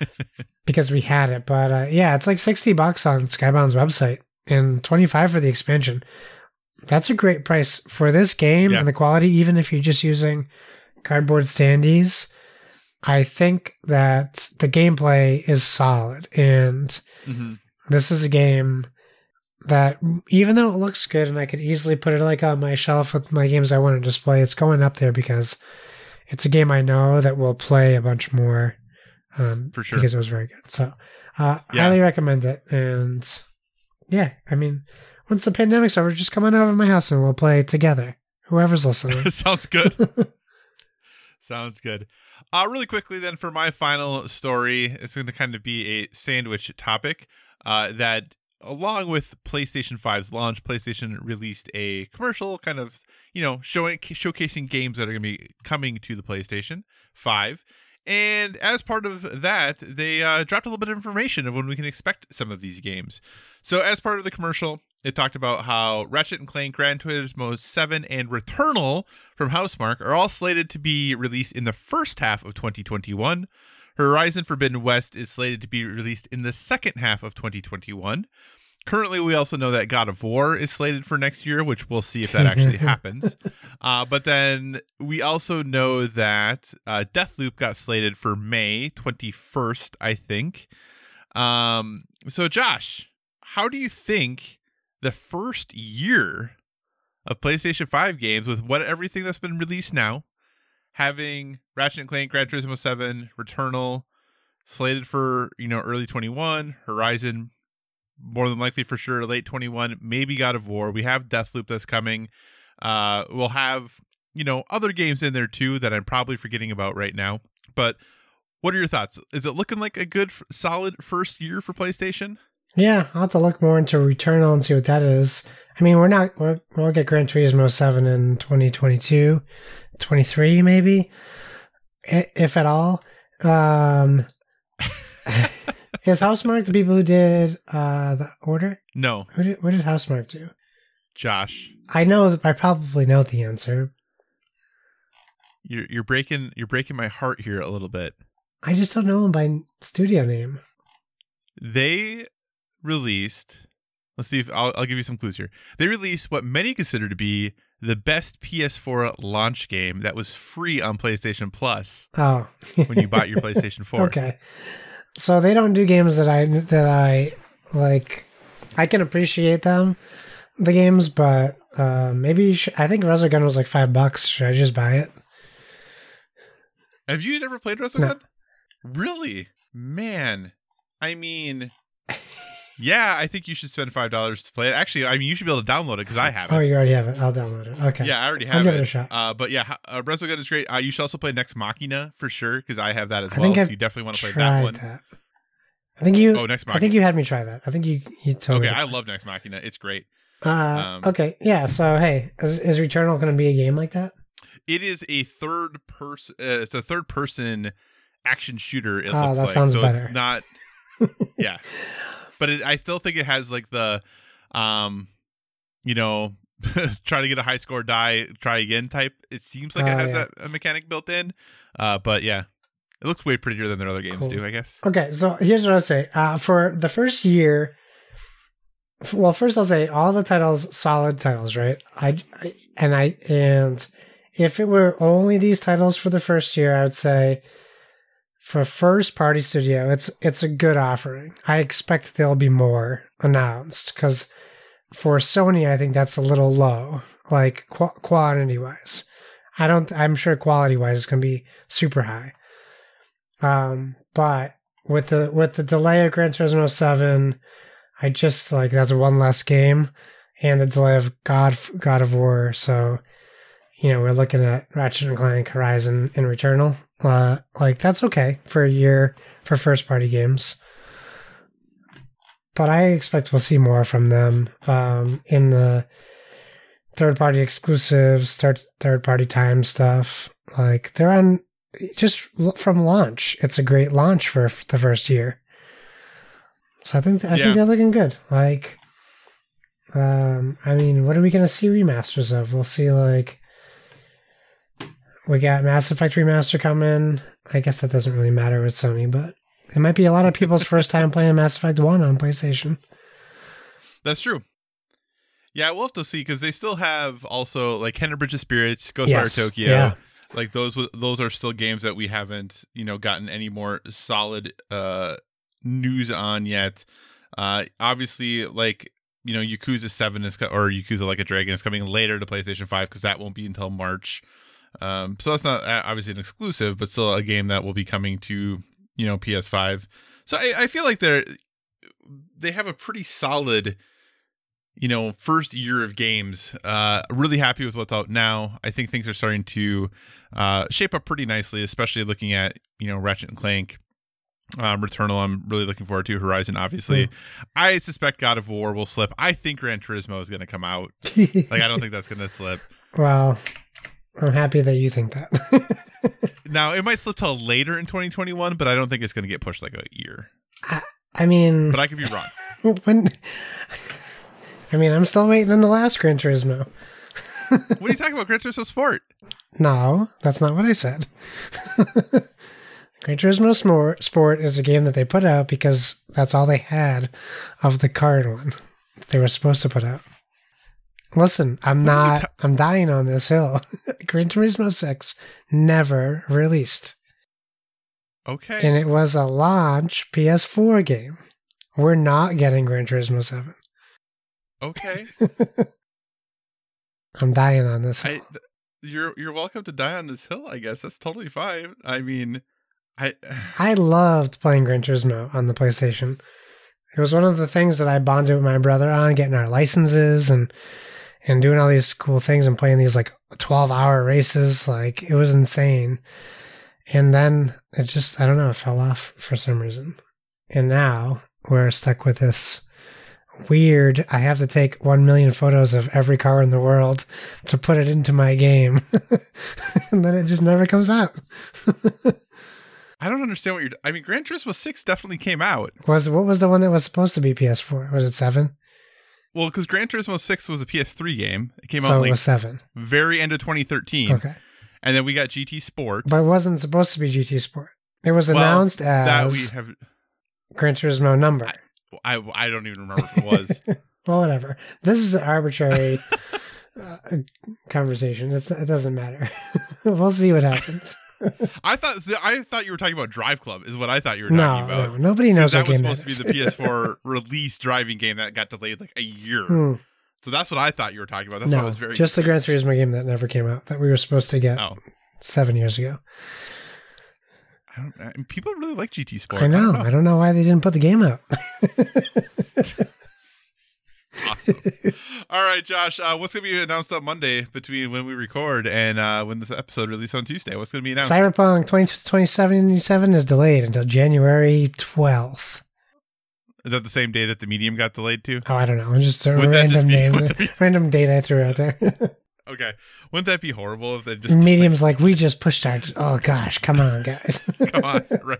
because we had it. But uh, yeah, it's like sixty bucks on Skybound's website and twenty five for the expansion. That's a great price for this game Yeah. and the quality, even if you're just using cardboard standees. I think that the gameplay is solid, and Mhm. this is a game that, even though it looks good, and I could easily put it like on my shelf with my games I want to display, it's going up there because it's a game I know that will play a bunch more. Um, For sure. because it was very good. So, uh, Yeah. highly recommend it. And yeah, I mean, once the pandemic's over, just come on over to my house and we'll play together. Whoever's listening. Sounds good. Sounds good. Uh, really quickly, then, for my final story, it's going to kind of be a sandwich topic uh, that, along with PlayStation 5's launch, PlayStation released a commercial kind of, you know, showing showcasing games that are going to be coming to the PlayStation 5. And as part of that, they uh, dropped a little bit of information of when we can expect some of these games. So, as part of the commercial, it talked about how Ratchet and Clank, Gran Turismo 7, and Returnal from Housemarque are all slated to be released in the first half of 2021. Horizon Forbidden West is slated to be released in the second half of 2021. Currently, we also know that God of War is slated for next year, which we'll see if that actually happens. Uh, but then we also know that uh, Deathloop got slated for May 21st, I think. Um, so, Josh, how do you think the first year of PlayStation 5 games, with what everything that's been released now, having Ratchet and Clank, Gran Turismo 7, Returnal slated for you know early 21, Horizon more than likely for sure late 21, maybe God of War. We have Deathloop that's coming. Uh, we'll have you know other games in there too that I'm probably forgetting about right now. But what are your thoughts? Is it looking like a good, solid first year for PlayStation? Yeah, I'll have to look more into Returnal and see what that is. I mean, we're not, we're, we'll get Gran Turismo 7 in 2022, 23 maybe, if at all. Um, is Housemarque the people who did uh, the order? No, Who did, what did Housemarque do? Josh, I know that I probably know the answer. you're you're breaking you're breaking my heart here a little bit. I just don't know him by studio name. They released. Let's see if I'll, I'll give you some clues here. They released what many consider to be the best PS4 launch game that was free on PlayStation Plus Oh, when you bought your PlayStation 4. Okay. So they don't do games that I that I like. I can appreciate them, the games, but uh, maybe you should, I think Resogun was like five bucks. Should I just buy it? Have you ever played No. Resogun? Really? Man. I mean, yeah, I think you should spend $5 to play it. Actually, I mean, you should be able to download it because I have it. Oh, you already have it. I'll download it. Okay. Yeah, I already have I'll give it. it a shot. Uh, but yeah, uh, Resogun is great. Uh, you should also play Nex Machina for sure because I have that as I well. So you definitely want to play that one. that. I think you. Oh, Nex Machina. I think you had me try that. I think you you told me. okay. I love Nex Machina. It's great. Uh, um, okay. Yeah. So hey, is, is Returnal going to be a game like that? It is a third person. Uh, it's a third person action shooter. It Oh, looks that like sounds so. better. It's not. yeah, but it, I still think it has like the, um, you know, try to get a high score, die, try again type. It seems like it Oh, has yeah. that uh, mechanic built in. Uh, but yeah, it looks way prettier than their other games Cool. do. I guess. Okay, so here's what I'll say. Uh, for the first year, well, first I'll say all the titles, solid titles, right? I, I and I and if it were only these titles for the first year, I would say for first party studio, it's it's a good offering. I expect there'll be more announced because for Sony, I think that's a little low, like qu- quantity wise. I don't. I'm sure quality wise, it's gonna be super high. Um, but with the with the delay of Gran Turismo Seven, I just like that's one less game, and the delay of God God of War. So, you know, we're looking at Ratchet and Clank, Horizon, and Returnal. Uh, like that's okay for a year for first party games. But I expect we'll see more from them um, in the third party exclusives, third third party time stuff. Like they're on just from launch. It's a great launch for f- the first year. So I think I Yeah. think they're looking good. Like, um, I mean, what are we gonna see remasters of? We'll see like we got Mass Effect remaster coming. I guess that doesn't really matter with Sony, but it might be a lot of people's first time playing Mass Effect One on PlayStation. That's true. Yeah, we'll have to see because they still have also like Kena Bridge of Spirits, Ghostwire Yes, Tokyo. yeah. Like those, those are still games that we haven't, you know, gotten any more solid uh news on yet. Uh Obviously, like you know, Yakuza Seven is co- or Yakuza Like a Dragon is coming later to PlayStation Five because that won't be until March. Um, so that's not uh, obviously an exclusive, but still a game that will be coming to you know PS5. So I, I feel like they're they have a pretty solid you know first year of games. Uh really happy with what's out now. I think things are starting to uh shape up pretty nicely especially looking at you know ratchet and clank um returnal. I'm really looking forward to horizon obviously. I suspect god of war will slip. I think gran turismo is going to come out. Like i don't think that's going to slip. Well, I'm happy that you think that. now it might slip till later in 2021 but i don't think it's going to get pushed like a year I mean, but i could be wrong when I mean, I'm still waiting on the last Gran Turismo. what are you talking about gran turismo sport No, that's not what I said. Gran Turismo Sport, Sport is a game that they put out because that's all they had of the card one they were supposed to put out. Listen, I'm What are you not. I'm dying on this hill. Gran Turismo Six never released, okay and it was a launch PS4 game. We're not getting Gran Turismo Seven. okay I'm dying on this hill. I, th- you're you're welcome to die on this hill. I guess that's totally fine. I mean, I I loved playing Gran Turismo on the PlayStation. It was one of the things that I bonded with my brother on, getting our licenses and and doing all these cool things and playing these like twelve hour races. Like it was insane. And then it just I don't know, it fell off for some reason. And now we're stuck with this weird. I have to take 1 million photos of every car in the world to put it into my game. and then it just never comes out. I don't understand what you're. I mean, Gran Turismo Six definitely came out. Was what was the one that was supposed to be PS4? Was it 7? Well, because Gran Turismo Six was a PS3 game. It came So out it like was 7. very end of 2013, Okay. and then we got GT Sport. But it wasn't supposed to be GT Sport. It was Well, announced that we as have. Gran Turismo number. I I don't even remember if it was. well, whatever. This is an arbitrary uh, conversation. It's, it doesn't matter. we'll see what happens. I thought I thought you were talking about Drive Club. Is what I thought you were No, talking about. no, nobody knows that was supposed to be the PS4 release driving game that got delayed like a year. Hmm. So that's what I thought you were talking about. That's I no, was very just the Gran. Turismo game that never came out that we were supposed to get Oh, seven years ago. I don't. I, people really like GT Sport. I know. I don't know why they didn't put the game out. Awesome. All right, Josh. Uh, what's going to be announced on Monday between when we record and uh, when this episode releases on Tuesday? What's going to be announced? Cyberpunk 20, 2077 is delayed until January 12th. Is that the same day that the medium got delayed too? Oh, I don't know. It's just a Would that just random be- name, be- random date I threw out there. Okay. Wouldn't that be horrible if they just Medium's like, we just pushed our. Oh gosh, come on, guys. Come on, right.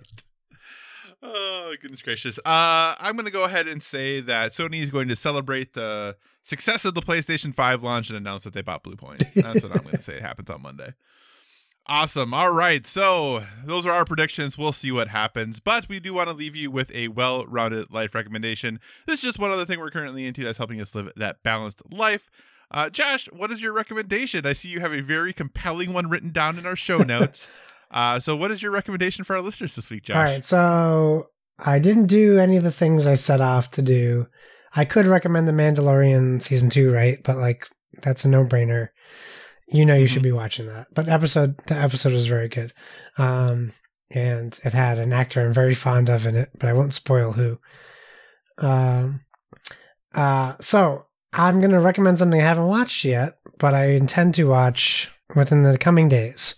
Oh, goodness gracious. Uh, I'm going to go ahead and say that Sony is going to celebrate the success of the PlayStation 5 launch and announce that they bought Bluepoint. That's what I'm going to say It happens on Monday. Awesome. All right. So, those are our predictions. We'll see what happens. But we do want to leave you with a well rounded life recommendation. This is just one other thing we're currently into that's helping us live that balanced life. Uh, Josh, what is your recommendation? I see you have a very compelling one written down in our show notes. Uh, so, what is your recommendation for our listeners this week, Josh? All right, so I didn't do any of the things I set off to do. I could recommend The Mandalorian season two, right? But like, that's a no-brainer. You know, you should be watching that. But episode, the episode was very good, um, and it had an actor I'm very fond of in it, but I won't spoil who. Um, uh, so I'm gonna recommend something I haven't watched yet, but I intend to watch within the coming days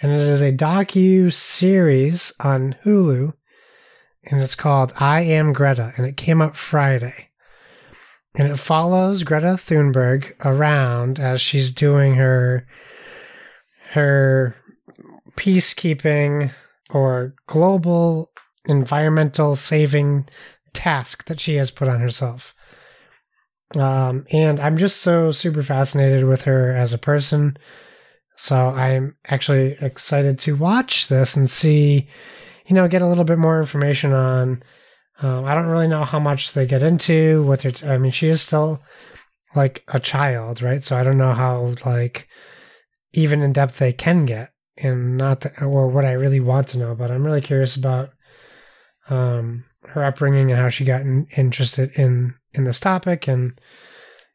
and it is a docu series on Hulu, and it's called "I Am Greta," and it came out Friday, and it follows Greta Thunberg around as she's doing her her peacekeeping or global environmental saving task that she has put on herself. Um, and I'm just so super fascinated with her as a person. So I'm actually excited to watch this and see, you know, get a little bit more information on. Um, I don't really know how much they get into. What they're, t- I mean, she is still like a child, right? So I don't know how like even in depth they can get, and not the, or what I really want to know. But I'm really curious about um, her upbringing and how she got in, interested in in this topic and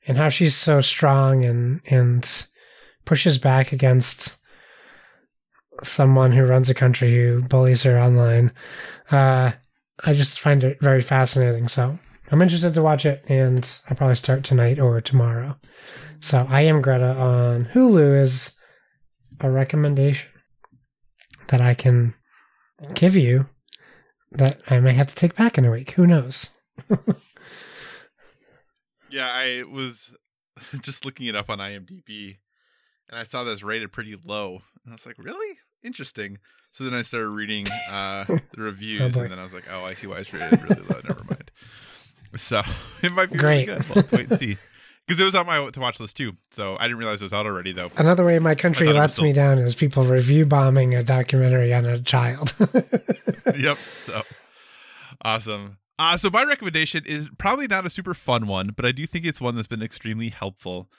and how she's so strong and and pushes back against someone who runs a country who bullies her online. Uh, I just find it very fascinating. So I'm interested to watch it, and I'll probably start tonight or tomorrow. So I am Greta on Hulu is a recommendation that I can give you that I may have to take back in a week. Who knows? Yeah, I was just looking it up on IMDb and I saw this rated pretty low. And I was like, really? Interesting. So then I started reading uh, the reviews boy. and then I was like, oh, I see why it's rated really low. Never mind. So it might be Great. really good. We'll wait and see. Because it was on my to watch list too. So I didn't realize it was out already though. Another way my country lets still- me down is people review bombing a documentary on a child. yep. So awesome. Uh, so my recommendation is probably not a super fun one, but I do think it's one that's been extremely helpful.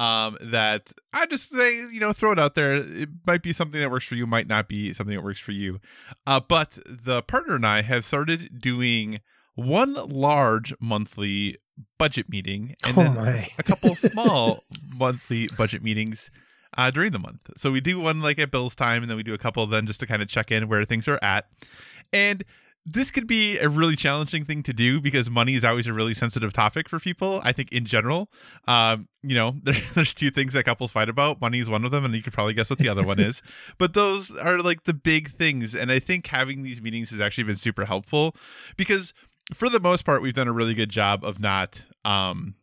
Um, that I just say, you know, throw it out there. It might be something that works for you, might not be something that works for you. Uh, but the partner and I have started doing one large monthly budget meeting and Oh then my. a couple small monthly budget meetings uh, during the month. So we do one like at Bill's time, and then we do a couple then just to kind of check in where things are at. And this could be a really challenging thing to do because money is always a really sensitive topic for people. I think in general, um, you know, there, there's two things that couples fight about. Money is one of them, and you could probably guess what the other one is. But those are like the big things, and I think having these meetings has actually been super helpful because for the most part, we've done a really good job of not um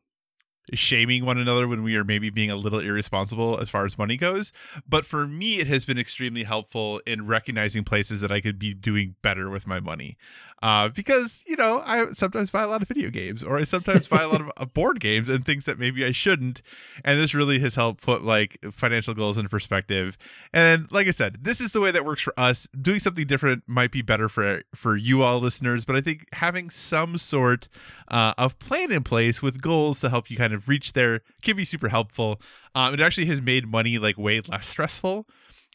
shaming one another when we are maybe being a little irresponsible as far as money goes. But for me, it has been extremely helpful in recognizing places that I could be doing better with my money. Uh, because, you know, I sometimes buy a lot of video games or I sometimes buy a lot of uh, board games and things that maybe I shouldn't. And this really has helped put like financial goals into perspective. And like I said, this is the way that works for us. Doing something different might be better for for you all listeners, but I think having some sort uh, of plan in place with goals to help you kind of reach there can be super helpful. Um, it actually has made money like way less stressful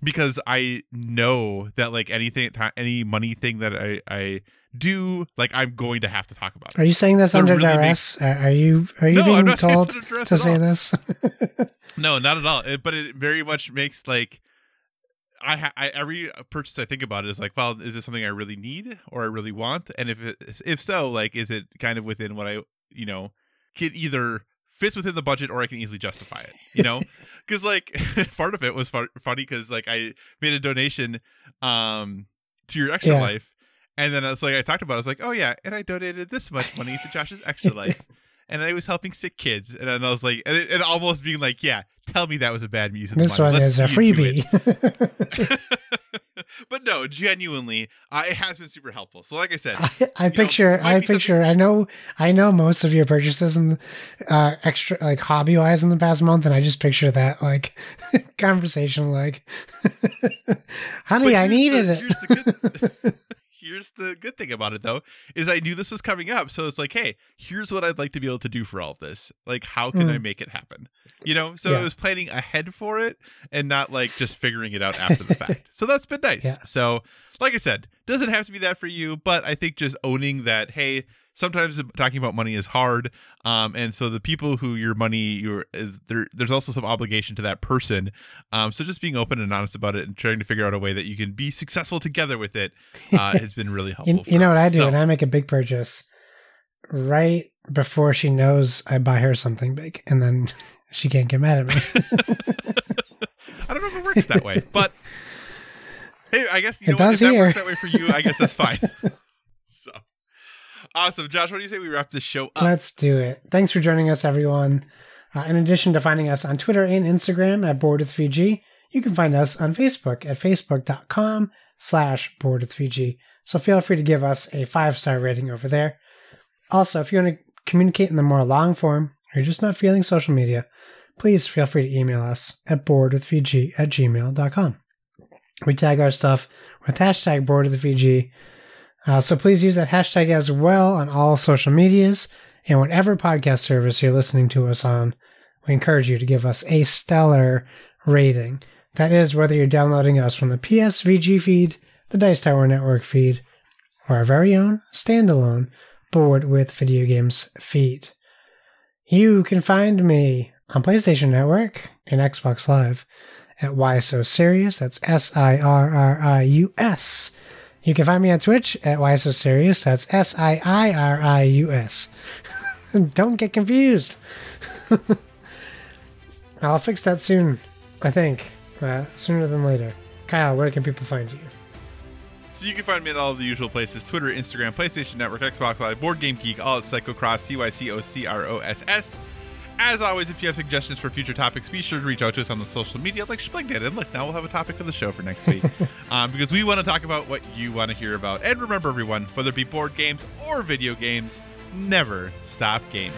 because I know that like anything, any money thing that I, I do, like I'm going to have to talk about. it. Are you saying this So under really duress? Are are you are you No, being told it's under duress to say all. this? No, not at all. It, but it very much makes like I, ha- I every purchase I think about it is like, well, is this something I really need or I really want? And if it, if so, like, is it kind of within what I you know can either fits within the budget or I can easily justify it, you know? Because like part of it was fu- funny because like I made a donation um to your extra Yeah. life, and then I was like I talked about, it, I was like, oh yeah, and I donated this much money to Josh's extra life. And I was helping sick kids, and then I was like, and, it, and almost being like, "Yeah, tell me that was a bad use of this money. one Let's is a see you do it." freebie. but no, genuinely, uh, it has been super helpful. So, like I said, I, I picture, might I be something- picture, I know, I know most of your purchases and uh, extra, like hobby wise in the past month, and I just picture that like conversation, like, honey, I needed the- it. Here's the good. here's the good thing about it, though, is I knew this was coming up, so it's like, hey, here's what I'd like to be able to do for all of this. Like, how can Mm. I make it happen? You know, so Yeah. it was planning ahead for it and not like just figuring it out after the fact. So that's been nice. Yeah. So, like I said, doesn't have to be that for you, but I think just owning that, hey. Sometimes talking about money is hard, um, and so the people who your money your is there. There's also some obligation to that person, um, so just being open and honest about it and trying to figure out a way that you can be successful together with it uh, has been really helpful. You, you know what. I do So- when I make a big purchase, right before she knows I buy her something big, and then she can't get mad at me. I don't know if it works that way, but hey, I guess you It know what, does if that works that way for you, I guess that's fine. So awesome, Josh. What do you say we wrap this show up? Let's do it. Thanks for joining us, everyone. Uh, in addition to finding us on Twitter and Instagram at Board with 3G, you can find us on Facebook at facebook.com slash Board with 3G. So feel free to give us a five-star rating over there. Also, if you want to communicate in the more long form, or you're just not feeling social media, please feel free to email us at boardwith3g at gmail.com. We tag our stuff with hashtag board the VG. Uh, so please use that hashtag as well on all social medias and whatever podcast service you're listening to us on. We encourage you to give us a stellar rating. That is whether you're downloading us from the PSVG feed, the Dice Tower Network feed, or our very own standalone Board with Video Games feed. You can find me on PlayStation Network and Xbox Live at Why So Serious. That's S I R R I U S. You can find me on Twitch at Why So Serious. That's S I I R I U S. Don't get confused. I'll fix that soon, I think. Uh, sooner than later. Kyle, where can people find you? So you can find me at all the usual places: Twitter, Instagram, PlayStation Network, Xbox Live, Board Game Geek, all at Cycocross, C Y C O C R O S S. As always, if you have suggestions for future topics, be sure to reach out to us on the social media like Spling did. And look, now we'll have a topic for the show for next week. um, because we want to talk about what you want to hear about. And remember, everyone, whether it be board games or video games, never stop gaming.